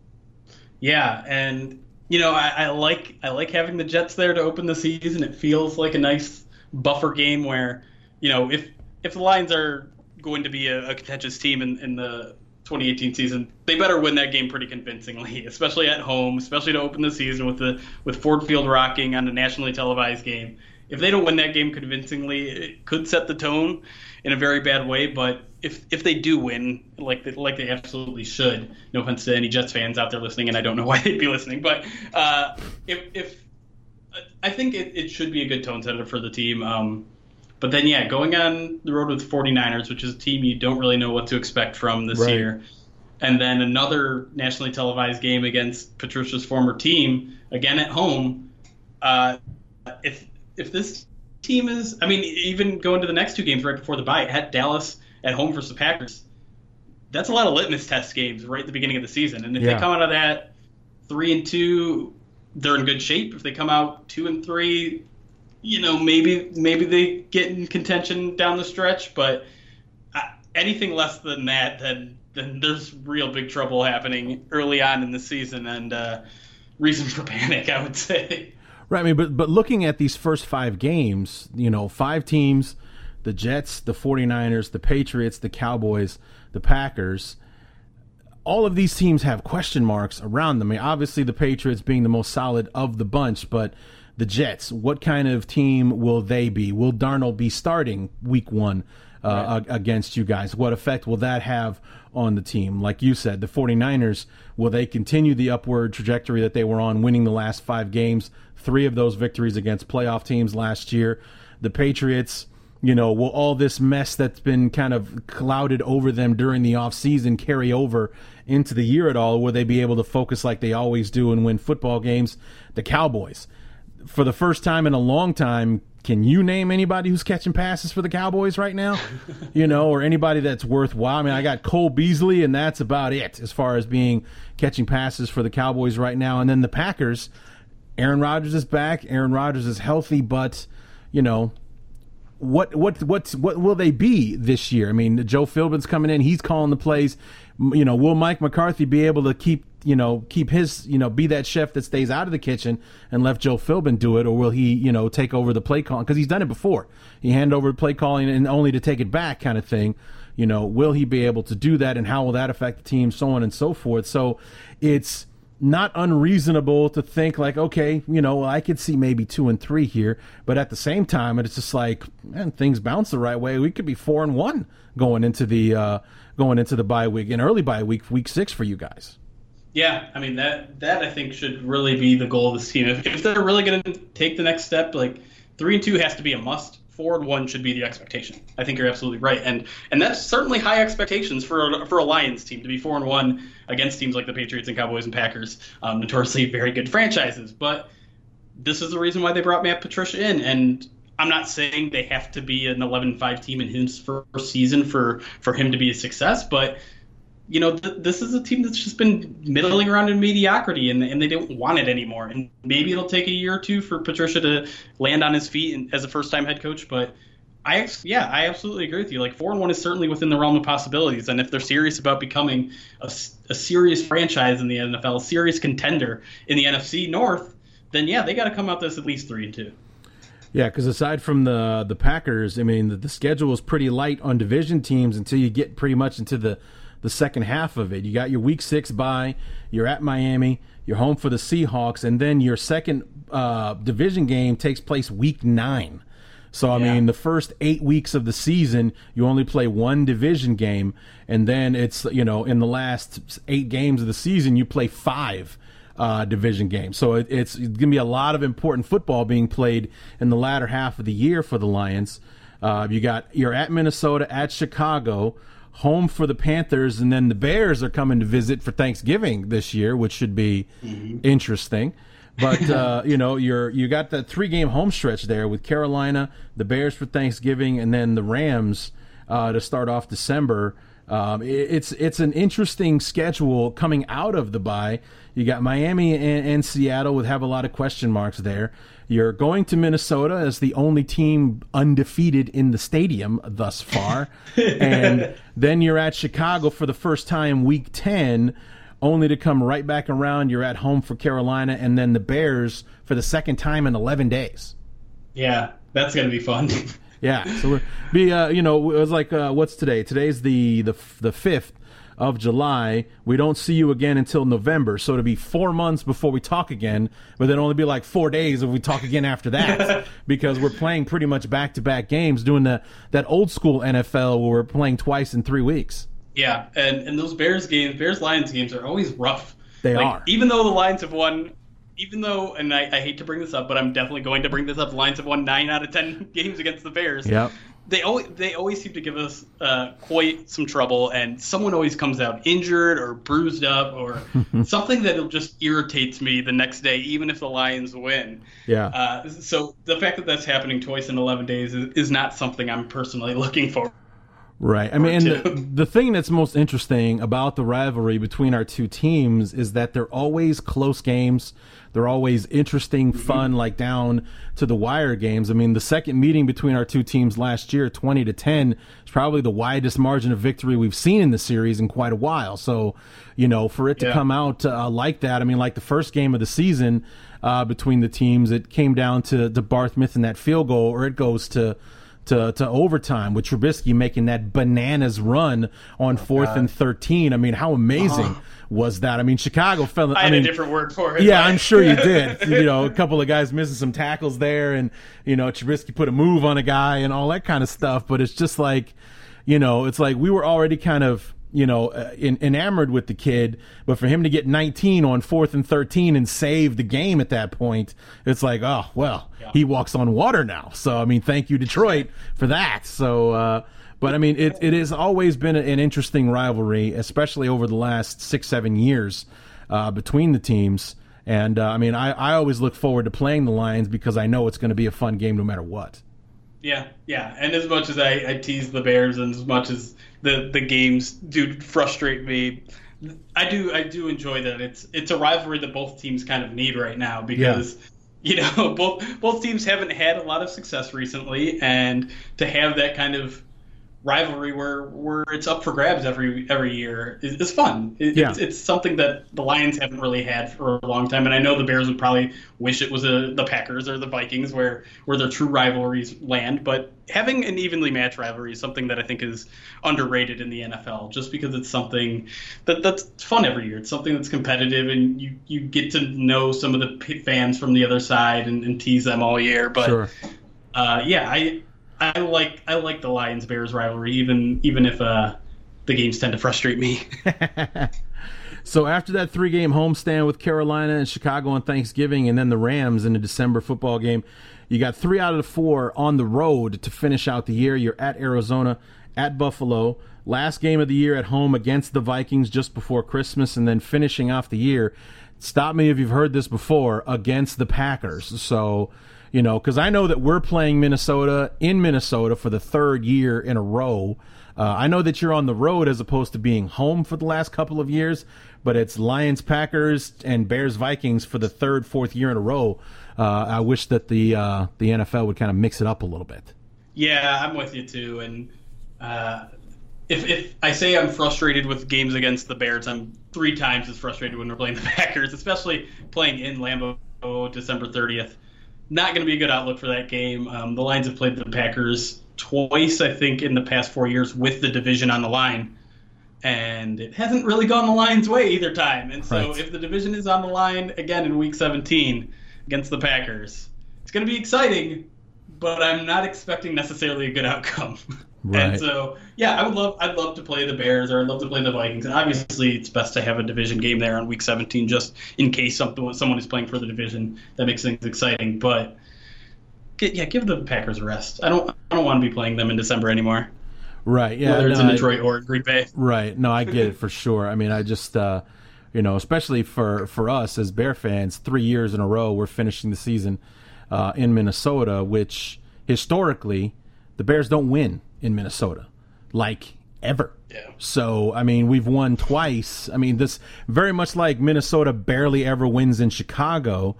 Yeah, and you know I, I like I like having the Jets there to open the season. It feels like a nice buffer game where you know if if the Lions are going to be a, a contentious team in, in the 2018 season, they better win that game pretty convincingly, especially at home, especially to open the season with the with Ford Field rocking on a nationally televised game. If they don't win that game convincingly, it could set the tone in a very bad way. But if if they do win, like they, like they absolutely should, no offense to any Jets fans out there listening, and I don't know why they'd be listening, but uh, if if I think it, it should be a good tone setter for the team. Um, but then, yeah, going on the road with 49ers, which is a team you don't really know what to expect from this right. year. And then another nationally televised game against Patricia's former team, again at home. Uh, if if this team is, I mean, even going to the next two games right before the bye, at Dallas at home versus the Packers, that's a lot of litmus test games right at the beginning of the season. And if yeah. they come out of that three and two, they're in good shape. If they come out two and three, you know, maybe maybe they get in contention down the stretch, but uh, anything less than that, then then there's real big trouble happening early on in the season and uh, reason for panic, I would say. Right. I mean, but but looking at these first five games, you know, five teams: the Jets, the 49ers, the Patriots, the Cowboys, the Packers. All of these teams have question marks around them. I mean, obviously, the Patriots being the most solid of the bunch, but the Jets, what kind of team will they be? Will Darnold be starting week one uh, right. against you guys? What effect will that have on the team? Like you said, the 49ers, will they continue the upward trajectory that they were on, winning the last five games? Three of those victories against playoff teams last year. The Patriots, you know, will all this mess that's been kind of clouded over them during the offseason carry over into the year at all? Will they be able to focus like they always do and win football games? The Cowboys for the first time in a long time, can you name anybody who's catching passes for the Cowboys right now? you know, or anybody that's worthwhile? I mean, I got Cole Beasley, and that's about it as far as being catching passes for the Cowboys right now. And then the Packers, Aaron Rodgers is back. Aaron Rodgers is healthy, but you know, what what what what will they be this year? I mean, Joe Philbin's coming in; he's calling the plays. You know, will Mike McCarthy be able to keep you know keep his you know be that chef that stays out of the kitchen and let Joe Philbin do it, or will he you know take over the play calling because he's done it before? He hand over the play calling and only to take it back, kind of thing. You know, will he be able to do that, and how will that affect the team, so on and so forth. So, it's not unreasonable to think like, okay, you know, I could see maybe two and three here, but at the same time, it's just like, man, things bounce the right way. We could be four and one going into the uh, going into the bye week, an early bye week, week six for you guys. Yeah, I mean that that I think should really be the goal of this team. If, if they're really going to take the next step, like three and two has to be a must four and one should be the expectation. I think you're absolutely right, and and that's certainly high expectations for for a Lions team to be four and one against teams like the Patriots and Cowboys and Packers, um, notoriously very good franchises. But this is the reason why they brought Matt Patricia in, and I'm not saying they have to be an 11-5 team in his first season for for him to be a success, but you know, th- this is a team that's just been middling around in mediocrity, and, and they don't want it anymore. And maybe it'll take a year or two for Patricia to land on his feet as a first-time head coach. But I, yeah, I absolutely agree with you. Like four and one is certainly within the realm of possibilities, and if they're serious about becoming a, a serious franchise in the NFL, a serious contender in the NFC North, then yeah, they got to come out this at least three and two. Yeah, because aside from the the Packers, I mean, the, the schedule is pretty light on division teams until you get pretty much into the the second half of it. You got your week six bye, you're at Miami, you're home for the Seahawks, and then your second uh, division game takes place week nine. So I yeah. mean, the first eight weeks of the season, you only play one division game, and then it's you know in the last eight games of the season, you play five uh, division games. So it, it's, it's going to be a lot of important football being played in the latter half of the year for the Lions. Uh, you got you're at Minnesota, at Chicago, home for the Panthers, and then the Bears are coming to visit for Thanksgiving this year, which should be mm-hmm. interesting. But uh, you know, you're you got that three game home stretch there with Carolina, the Bears for Thanksgiving, and then the Rams uh, to start off December. Um, it, it's it's an interesting schedule coming out of the bye. You got Miami and, and Seattle would have a lot of question marks there. You're going to Minnesota as the only team undefeated in the stadium thus far. and then you're at Chicago for the first time week 10, only to come right back around. You're at home for Carolina and then the Bears for the second time in 11 days. Yeah, that's going to be fun. yeah, so we're be uh, you know, it was like uh, what's today? Today's the the the 5th of July. We don't see you again until November. So it'll be four months before we talk again, but then only be like four days if we talk again after that because we're playing pretty much back to back games, doing the, that old school NFL where we're playing twice in three weeks. Yeah, and, and those Bears games, Bears Lions games are always rough. They like, are. Even though the Lions have won even though, and I, I, hate to bring this up, but I'm definitely going to bring this up. The Lions have won nine out of ten games against the Bears. Yep they always they always seem to give us uh, quite some trouble, and someone always comes out injured or bruised up or something that just irritates me the next day, even if the Lions win. Yeah. Uh, so the fact that that's happening twice in 11 days is, is not something I'm personally looking for. Right. I mean, the, the, thing that's most interesting about the rivalry between our two teams is that they're always close games. They're always interesting, mm-hmm. fun, like down to the wire games. I mean, the second meeting between our two teams last year, 20 to 10, is probably the widest margin of victory we've seen in the series in quite a while. So, you know, for it to yeah. come out uh, like that, I mean, like the first game of the season uh, between the teams, it came down to, to Barth missing that field goal, or it goes to to, to overtime with Trubisky making that bananas run on oh, fourth God. and 13. I mean, how amazing uh-huh. was that? I mean, Chicago fell. I, I mean, a different word for it. Yeah, I'm sure you did. you know, a couple of guys missing some tackles there, and, you know, Trubisky put a move on a guy and all that kind of stuff. But it's just like, you know, it's like we were already kind of you know, uh, in, enamored with the kid. But for him to get 19 on fourth and 13 and save the game at that point, it's like, oh, well, yeah. he walks on water now. So, I mean, thank you, Detroit, for that. So, uh, but I mean, it, it has always been an interesting rivalry, especially over the last six, seven years uh, between the teams. And uh, I mean, I, I always look forward to playing the Lions because I know it's going to be a fun game no matter what. Yeah, yeah. And as much as I, I tease the Bears and as much as the the games do frustrate me. I do I do enjoy that it's it's a rivalry that both teams kind of need right now because yeah. you know both both teams haven't had a lot of success recently and to have that kind of rivalry where where it's up for grabs every every year is, is fun. It, yeah. It's, it's something that the Lions haven't really had for a long time, and I know the Bears would probably wish it was a, the Packers or the Vikings where where their true rivalries land. But having an evenly matched rivalry is something that I think is underrated in the NFL, just because it's something that that's fun every year. It's something that's competitive, and you you get to know some of the fans from the other side and, and tease them all year. But sure. uh, yeah, I I like I like the Lions Bears rivalry, even even if uh, the games tend to frustrate me. so after that three game homestand with Carolina and Chicago on Thanksgiving, and then the Rams in the December football game, you got three out of the four on the road to finish out the year. You're at Arizona, at Buffalo. Last game of the year at home against the Vikings just before Christmas, and then finishing off the year. Stop me if you've heard this before against the Packers. So you know, because I know that we're playing Minnesota in Minnesota for the third year in a row. Uh, I know that you're on the road as opposed to being home for the last couple of years, but it's Lions, Packers, and Bears, Vikings for the third, fourth year in a row. Uh, I wish that the uh, the NFL would kind of mix it up a little bit. Yeah, I'm with you too. And uh, if if I say I'm frustrated with games against the Bears, I'm three times as frustrated when we're playing the Packers, especially playing in Lambeau December 30th not going to be a good outlook for that game. Um, the Lions have played the Packers twice, I think, in the past four years with the division on the line. And it hasn't really gone the Lions' way either time. And so right. if the division is on the line again in week 17 against the Packers, it's going to be exciting, but I'm not expecting necessarily a good outcome. Right. And so, yeah, I would love, I'd love to play the Bears or I'd love to play the Vikings. And obviously, it's best to have a division game there on Week 17, just in case something, someone is playing for the division. That makes things exciting. But get, yeah, give the Packers a rest. I don't I don't want to be playing them in December anymore. Right. Yeah. Whether it's no, in I- Detroit or in Green Bay. Right. No, I get it for sure. I mean, I just, uh, you know, especially for for us as Bear fans, three years in a row we're finishing the season uh, in Minnesota, which historically the Bears don't win in Minnesota, like ever. Yeah. So I mean, we've won twice. I mean, this very much like Minnesota barely ever wins in Chicago.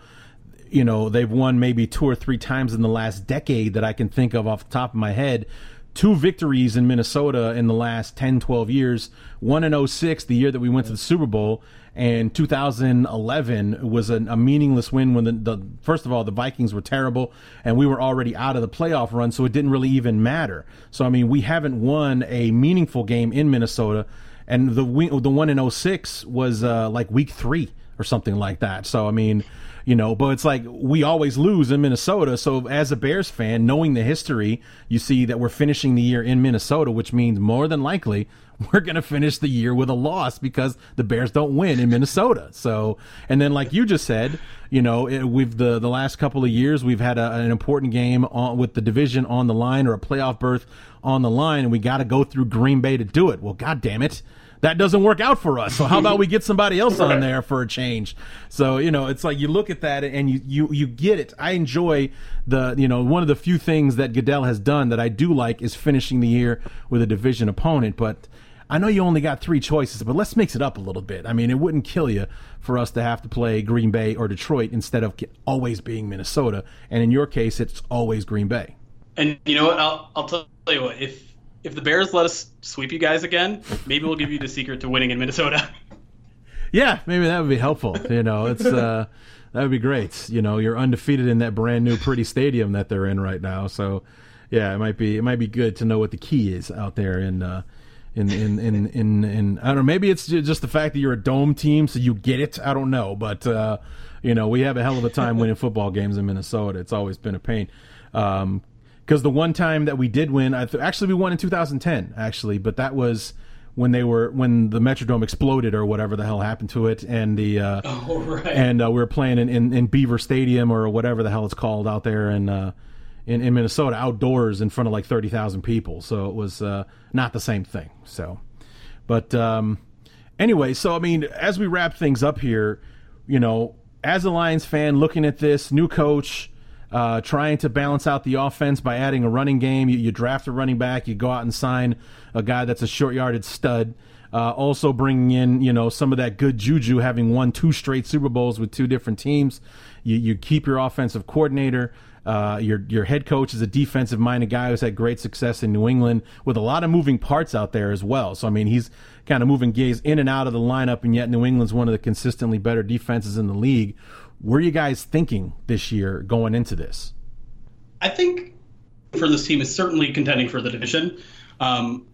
You know, they've won maybe two or three times in the last decade that I can think of off the top of my head. Two victories in Minnesota in the last 10, 12 years. One in 06, the year that we went to the Super Bowl, and 2011 was a, a meaningless win when the, the first of all the Vikings were terrible and we were already out of the playoff run, so it didn't really even matter. So I mean, we haven't won a meaningful game in Minnesota, and the the one in 06 was uh, like week three or something like that. So I mean, you know, but it's like we always lose in Minnesota. So as a Bears fan, knowing the history, you see that we're finishing the year in Minnesota, which means more than likely we're going to finish the year with a loss because the Bears don't win in Minnesota. So, and then like you just said, you know, it, we've the the last couple of years we've had a, an important game on, with the division on the line or a playoff berth on the line, and we got to go through Green Bay to do it. Well, god damn it that doesn't work out for us. So how about we get somebody else on there for a change? So you know, it's like you look at that and you you you get it. I enjoy the you know one of the few things that Goodell has done that I do like is finishing the year with a division opponent, but. I know you only got three choices, but let's mix it up a little bit. I mean, it wouldn't kill you for us to have to play Green Bay or Detroit instead of always being Minnesota. And in your case, it's always Green Bay. And you know what? I'll I'll tell you what. If if the Bears let us sweep you guys again, maybe we'll give you the secret to winning in Minnesota. Yeah, maybe that would be helpful. You know, it's uh, that would be great. You know, you're undefeated in that brand new pretty stadium that they're in right now. So, yeah, it might be it might be good to know what the key is out there in uh, in, in in in in I don't know. Maybe it's just the fact that you're a dome team, so you get it. I don't know, but uh, you know, we have a hell of a time winning football games in Minnesota. It's always been a pain. Um, because the one time that we did win, I th- actually we won in 2010, actually, but that was when they were when the Metrodome exploded or whatever the hell happened to it, and the uh, oh right. and uh, we were playing in, in, in Beaver Stadium or whatever the hell it's called out there in uh, in, in Minnesota, outdoors in front of like thirty thousand people. So it was uh, not the same thing. So, but um, anyway, so I mean, as we wrap things up here, you know, as a Lions fan, looking at this new coach. Uh, trying to balance out the offense by adding a running game. You, you draft a running back, you go out and sign a guy that's a short yarded stud. Uh, also bringing in, you know, some of that good juju, having won two straight Super Bowls with two different teams. You, you keep your offensive coordinator. Uh, your your head coach is a defensive minded guy who's had great success in New England with a lot of moving parts out there as well. So I mean, he's kind of moving gays in and out of the lineup, and yet New England's one of the consistently better defenses in the league. Where are you guys thinking this year going into this? I think for this team is certainly contending for the division. Um,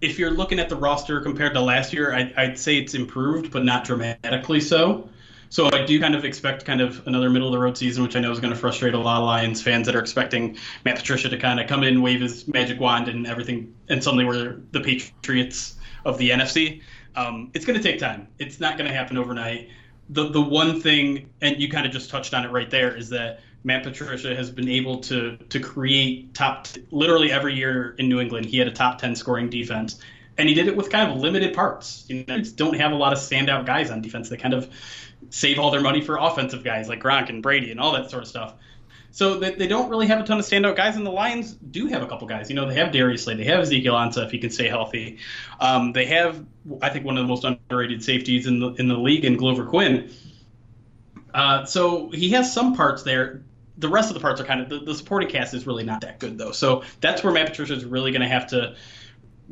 if you're looking at the roster compared to last year, I, I'd say it's improved, but not dramatically so. So I do kind of expect kind of another middle of the road season, which I know is going to frustrate a lot of Lions fans that are expecting Matt Patricia to kind of come in, wave his magic wand, and everything, and suddenly we're the Patriots of the NFC. Um, it's going to take time. It's not going to happen overnight. The the one thing, and you kind of just touched on it right there, is that Matt Patricia has been able to to create top literally every year in New England. He had a top ten scoring defense, and he did it with kind of limited parts. You know, don't have a lot of standout guys on defense. They kind of save all their money for offensive guys like Gronk and Brady and all that sort of stuff. So they, they don't really have a ton of standout guys, and the Lions do have a couple guys. You know, they have Darius Slay, they have Ezekiel Ansah if he can stay healthy. Um, they have, I think, one of the most underrated safeties in the in the league in Glover Quin. Uh, so he has some parts there. The rest of the parts are kind of the, the supporting cast is really not that good though. So that's where Matt Patricia is really going to have to,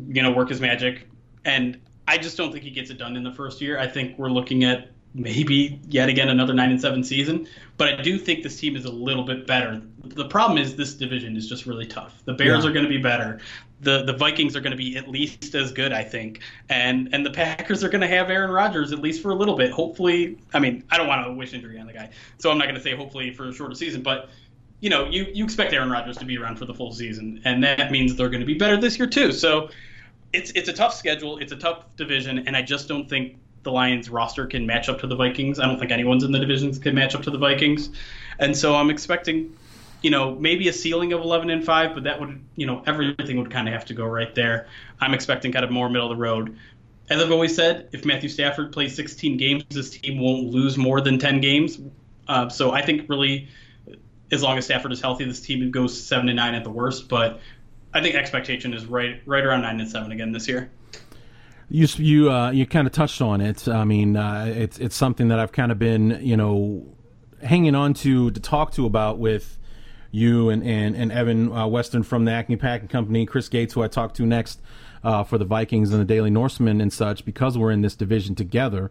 you know, work his magic. And I just don't think he gets it done in the first year. I think we're looking at maybe yet again another nine and seven season. But I do think this team is a little bit better. The problem is this division is just really tough. The Bears Yeah. are going to be better. The the Vikings are going to be at least as good, I think. And and the Packers are going to have Aaron Rodgers at least for a little bit. Hopefully, I mean, I don't want to wish injury on the guy, so I'm not going to say hopefully for a shorter season, but you know, you, you expect Aaron Rodgers to be around for the full season, and that means they're going to be better this year too. So it's it's a tough schedule, it's a tough division, and I just don't think the Lions roster can match up to the Vikings. I don't think anyone's in the divisions can match up to the Vikings, and so I'm expecting you know, maybe a ceiling of 11 and 5, but that would, you know, everything would kind of have to go right there. I'm expecting kind of more middle of the road. As I've always said, if Matthew Stafford plays 16 games, this team won't lose more than 10 games. Uh, so I think really, as long as Stafford is healthy, this team goes seven and nine at the worst. But I think expectation is right right around nine and seven again this year. You you uh, you kind of touched on it. I mean, uh, it's it's something that I've kind of been you know hanging on to to talk to about with you and and, and Evan uh, Western from the Acme Packing Company, Chris Gates, who I talked to next uh, for the Vikings and the Daily Norseman and such, because we're in this division together.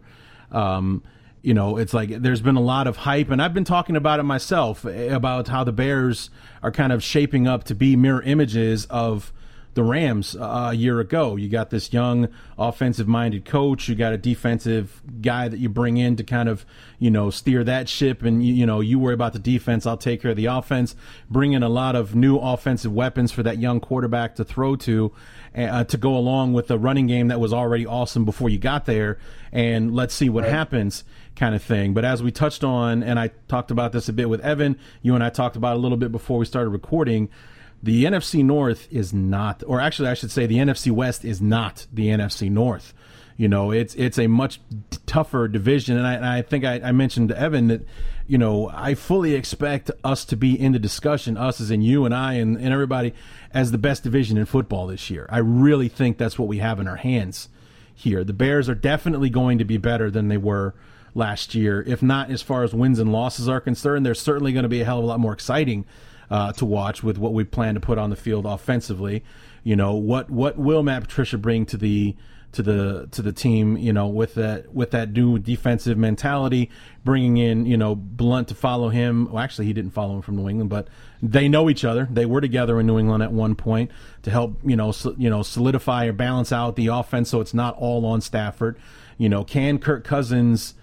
Um, you know, it's like there's been a lot of hype, and I've been talking about it myself about how the Bears are kind of shaping up to be mirror images of the Rams uh, a year ago. You got this young offensive minded coach. You got a defensive guy that you bring in to kind of, you know, steer that ship. And, you, you know, you worry about the defense. I'll take care of the offense. Bring in a lot of new offensive weapons for that young quarterback to throw to, uh, to go along with the running game that was already awesome before you got there. And let's see what right. happens kind of thing. But as we touched on, and I talked about this a bit with Evan, you and I talked about a little bit before we started recording the NFC North is not, or actually, I should say, the NFC West is not the NFC North. You know, it's it's a much tougher division, and I, and I think I, I, mentioned to Evan that, you know, I fully expect us to be in the discussion, us as in you and I and, and everybody, as the best division in football this year. I really think that's what we have in our hands here. The Bears are definitely going to be better than they were last year, if not as far as wins and losses are concerned. They're certainly going to be a hell of a lot more exciting uh, to watch with what we plan to put on the field offensively. You know what what will Matt Patricia bring to the to the to the team? You know with that with that new defensive mentality, bringing in you know Blount to follow him. Well, actually, he didn't follow him from New England, but they know each other. They were together in New England at one point to help you know so, you know solidify or balance out the offense so it's not all on Stafford. You know, can Kirk Cousins,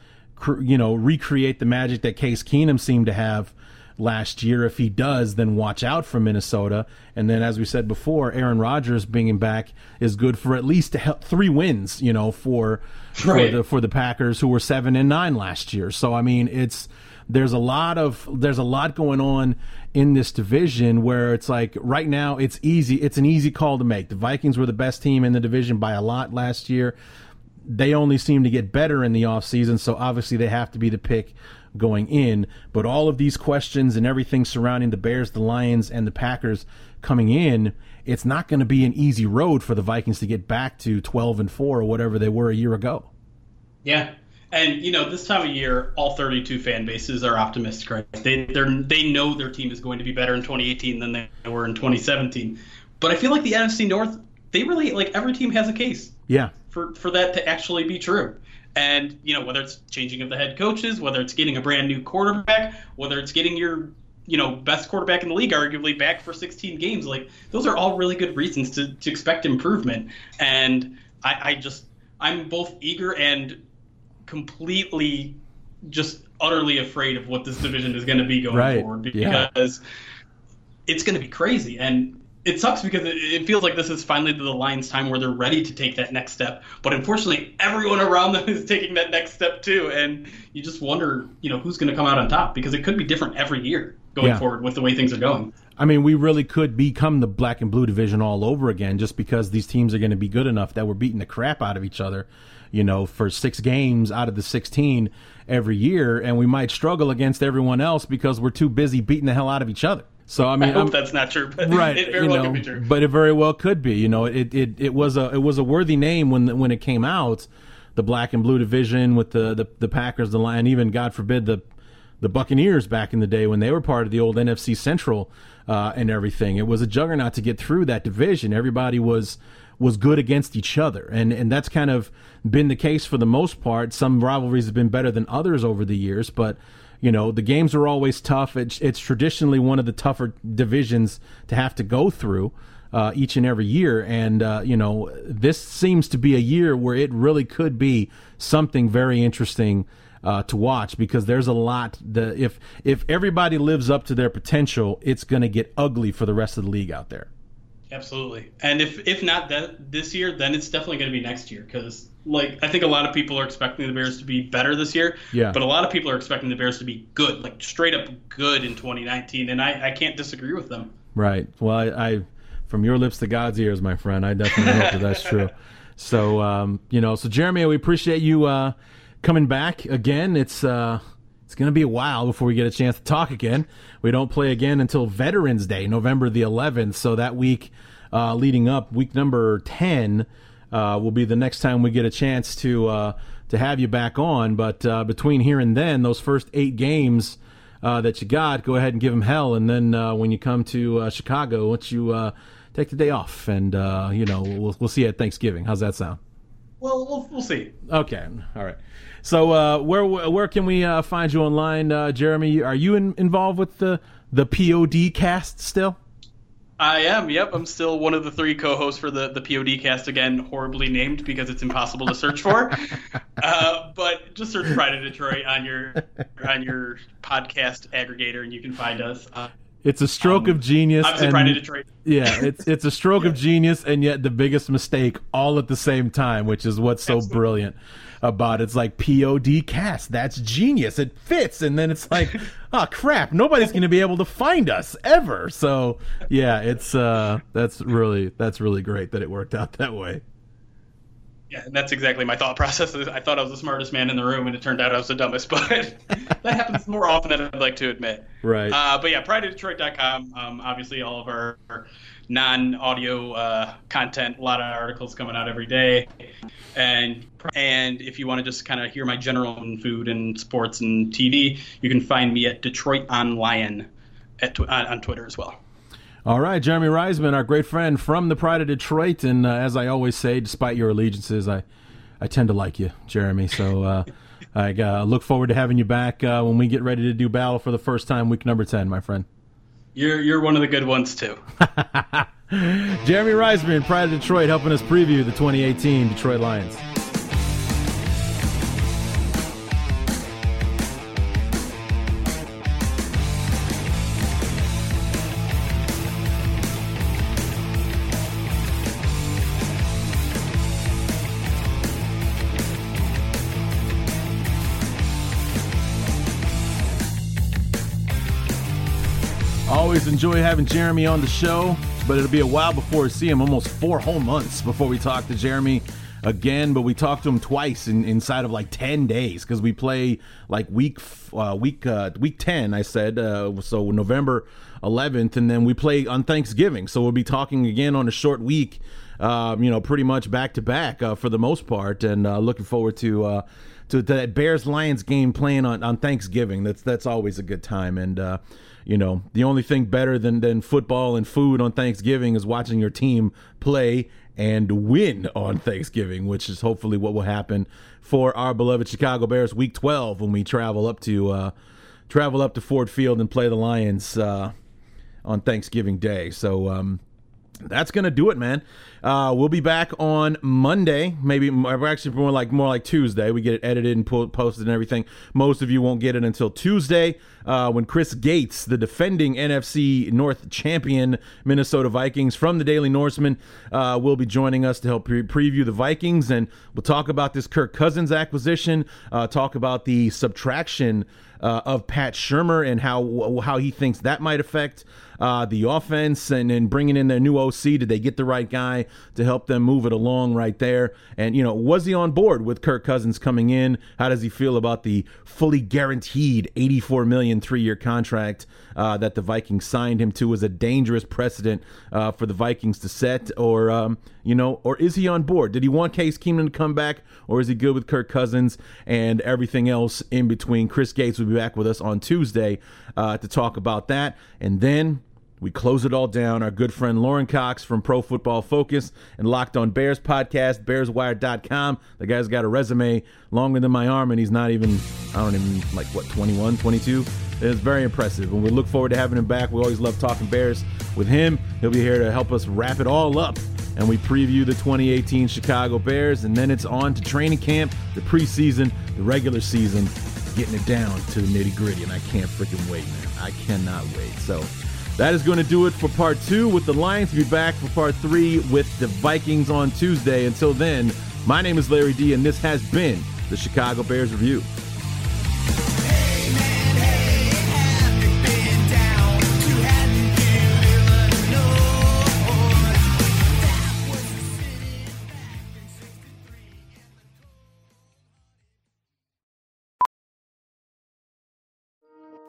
you know, recreate the magic that Case Keenum seemed to have? Last year. If he does, then watch out for Minnesota. And then, as we said before, Aaron Rodgers bringing back is good for at least three wins. You know, for right. for the for the Packers who were seven and nine last year. So I mean, it's there's a lot of there's a lot going on in this division where it's like right now it's easy it's an easy call to make. The Vikings were the best team in the division by a lot last year. They only seem to get better in the offseason, so obviously they have to be the pick going in. But all of these questions and everything surrounding the Bears, the Lions, and the Packers coming in, it's not going to be an easy road for the Vikings to get back to 12 and 4 or whatever they were a year ago. Yeah. And you know, this time of year, all 32 fan bases are optimistic, right? They they know their team is going to be better in 2018 than they were in 2017. But I feel like the NFC North, they really like every team has a case. Yeah. For for that to actually be true. And you know whether it's changing of the head coaches, whether it's getting a brand new quarterback, whether it's getting your you know best quarterback in the league arguably back for 16 games, like those are all really good reasons to, to expect improvement. And I, I just I'm both eager and completely just utterly afraid of what this division is going to be going right. forward because yeah. it's going to be crazy. And it sucks because it, it, feels like this is finally the Lions' time where they're ready to take that next step. But unfortunately, everyone around them is taking that next step too, and you just wonder, you know, who's going to come out on top because it could be different every year going yeah. forward with the way things are going. I mean, we really could become the black and blue division all over again just because these teams are going to be good enough that we're beating the crap out of each other, you know, for six games out of the 16 every year. And we might struggle against everyone else because we're too busy beating the hell out of each other. So I mean, I hope I'm, that's not true, but right? It very well know, could be true. But it very well could be. You know, it, it it was a it was a worthy name when when it came out, the black and blue division with the the, the Packers, the Lion, even God forbid the the Buccaneers back in the day when they were part of the old NFC Central uh, and everything. It was a juggernaut to get through that division. Everybody was was good against each other, and and that's kind of been the case for the most part. Some rivalries have been better than others over the years, but you know the games are always tough. It's, it's traditionally one of the tougher divisions to have to go through. Uh, each and every year. And, uh, you know, this seems to be a year where it really could be something very interesting uh, to watch because there's a lot. The, if, if everybody lives up to their potential, it's going to get ugly for the rest of the league out there. Absolutely. And if if not that this year, then it's definitely going to be next year because like I think a lot of people are expecting the Bears to be better this year. Yeah. But a lot of people are expecting the Bears to be good, like straight up good in 2019, and I, I can't disagree with them. Right. Well, I, I from your lips to God's ears, my friend. I definitely hope that that's true. So um, you know, so Jeremy, we appreciate you uh, coming back again. It's uh, it's going to be a while before we get a chance to talk again. We don't play again until Veterans Day, November the 11th. So that week uh, leading up, week number 10, uh, will be the next time we get a chance to uh, to have you back on. But uh, between here and then, those first eight games uh, that you got, go ahead and give them hell. And then uh, when you come to Chicago, once you take the day off, and you know we'll we'll see you at Thanksgiving. How's that sound? Well, we'll, we'll see. Okay, all right. So uh, where where can we uh, find you online, uh, Jeremy? Are you in, involved with the the POD cast still? I am. Yep, I'm still one of the three co-hosts for the the POD cast. Again, horribly named because it's impossible to search for. uh, but just search Pride of Detroit on your on your podcast aggregator, and you can find us. It's a stroke um, of genius. Obviously, and, Pride of Detroit. yeah, it's it's a stroke yeah. of genius, and yet the biggest mistake all at the same time, which is what's so Absolutely. brilliant about it. it's like POD cast. That's genius. It fits, and then it's like, oh crap, nobody's going to be able to find us ever. So yeah, it's uh, that's really that's really great that it worked out that way. Yeah, and that's exactly my thought process. I thought I was the smartest man in the room, and it turned out I was the dumbest. But that happens more often than I'd like to admit. Right. Uh, but yeah, prideofdetroit.com. Um, obviously, all of our, our non-audio uh, content. A lot of articles coming out every day, and and if you want to just kind of hear my general food and sports and TV, you can find me at Detroit on Lion at on, on Twitter as well. All right, Jeremy Reisman, our great friend from the Pride of Detroit, and uh, as I always say, despite your allegiances, I I tend to like you, Jeremy. So. Uh, I uh, look forward to having you back uh, when we get ready to do battle for the first time, week number 10, my friend. You're you're one of the good ones too. Jeremy Reisman, Pride of Detroit, helping us preview the 2018 Detroit Lions. Enjoy having Jeremy on the show, but it'll be a while before we see him. Almost four whole months before we talk to Jeremy again. But we talked to him twice in, inside of like ten days because we play like week uh, week uh, week ten. I said uh, so November 11th, and then we play on Thanksgiving. So we'll be talking again on a short week. Um, you know, pretty much back to back uh, for the most part, and uh, looking forward to uh, to, that Bears Lions game playing on, on Thanksgiving. That's that's always a good time. And you know, the only thing better than than football and food on Thanksgiving is watching your team play and win on Thanksgiving, which is hopefully what will happen for our beloved Chicago Bears Week 12 when we travel up to uh, travel up to Ford Field and play the Lions uh, on Thanksgiving Day. So. Um, that's gonna do it, man. Uh, we'll be back on Monday, maybe actually more like more like Tuesday. We get it edited and posted and everything. Most of you won't get it until Tuesday uh, when Chris Gates, the defending NFC North champion Minnesota Vikings from the Daily Norseman, uh, will be joining us to help pre- preview the Vikings, and we'll talk about this Kirk Cousins acquisition, uh, talk about the subtraction uh, of Pat Shurmur and how how he thinks that might affect uh, the offense and bringing in their new OC. Did they get the right guy to help them move it along right there? And, you know, was he on board with Kirk Cousins coming in? How does he feel about the fully guaranteed 84 million three year contract uh, that the Vikings signed him to? Was a dangerous precedent uh, for the Vikings to set? Or, um, you know, or is he on board? Did he want Case Keenum to come back, or is he good with Kirk Cousins and everything else in between? Chris Gates will be back with us on Tuesday uh, to talk about that. And then we close it all down. Our good friend Lorin Cox from Pro Football Focus and Locked on Bears podcast, bearswire.com. The guy's got a resume longer than my arm, and he's not even, I don't even, like, what, 21, 22? It's very impressive. And we look forward to having him back. We always love talking Bears with him. He'll be here to help us wrap it all up. And we preview the 2018 Chicago Bears, and then it's on to training camp, the preseason, the regular season, getting it down to the nitty gritty. And I can't freaking wait, man. I cannot wait. So, That is going to do it for part two with the Lions. We'll be back for part three with the Vikings on Tuesday. Until then, my name is Larry D, and this has been the Chicago Bears Review.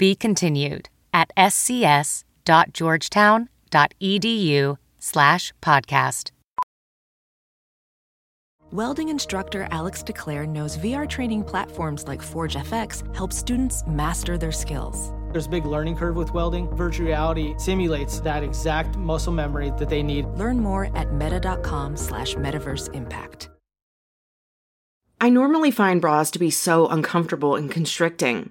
be continued at scs.georgetown.edu slash podcast. Welding instructor Alex DeClaire knows VR training platforms like ForgeFX help students master their skills. There's a big learning curve with welding. Virtual reality simulates that exact muscle memory that they need. Learn more at meta.com slash metaverse impact. I normally find bras to be so uncomfortable and constricting.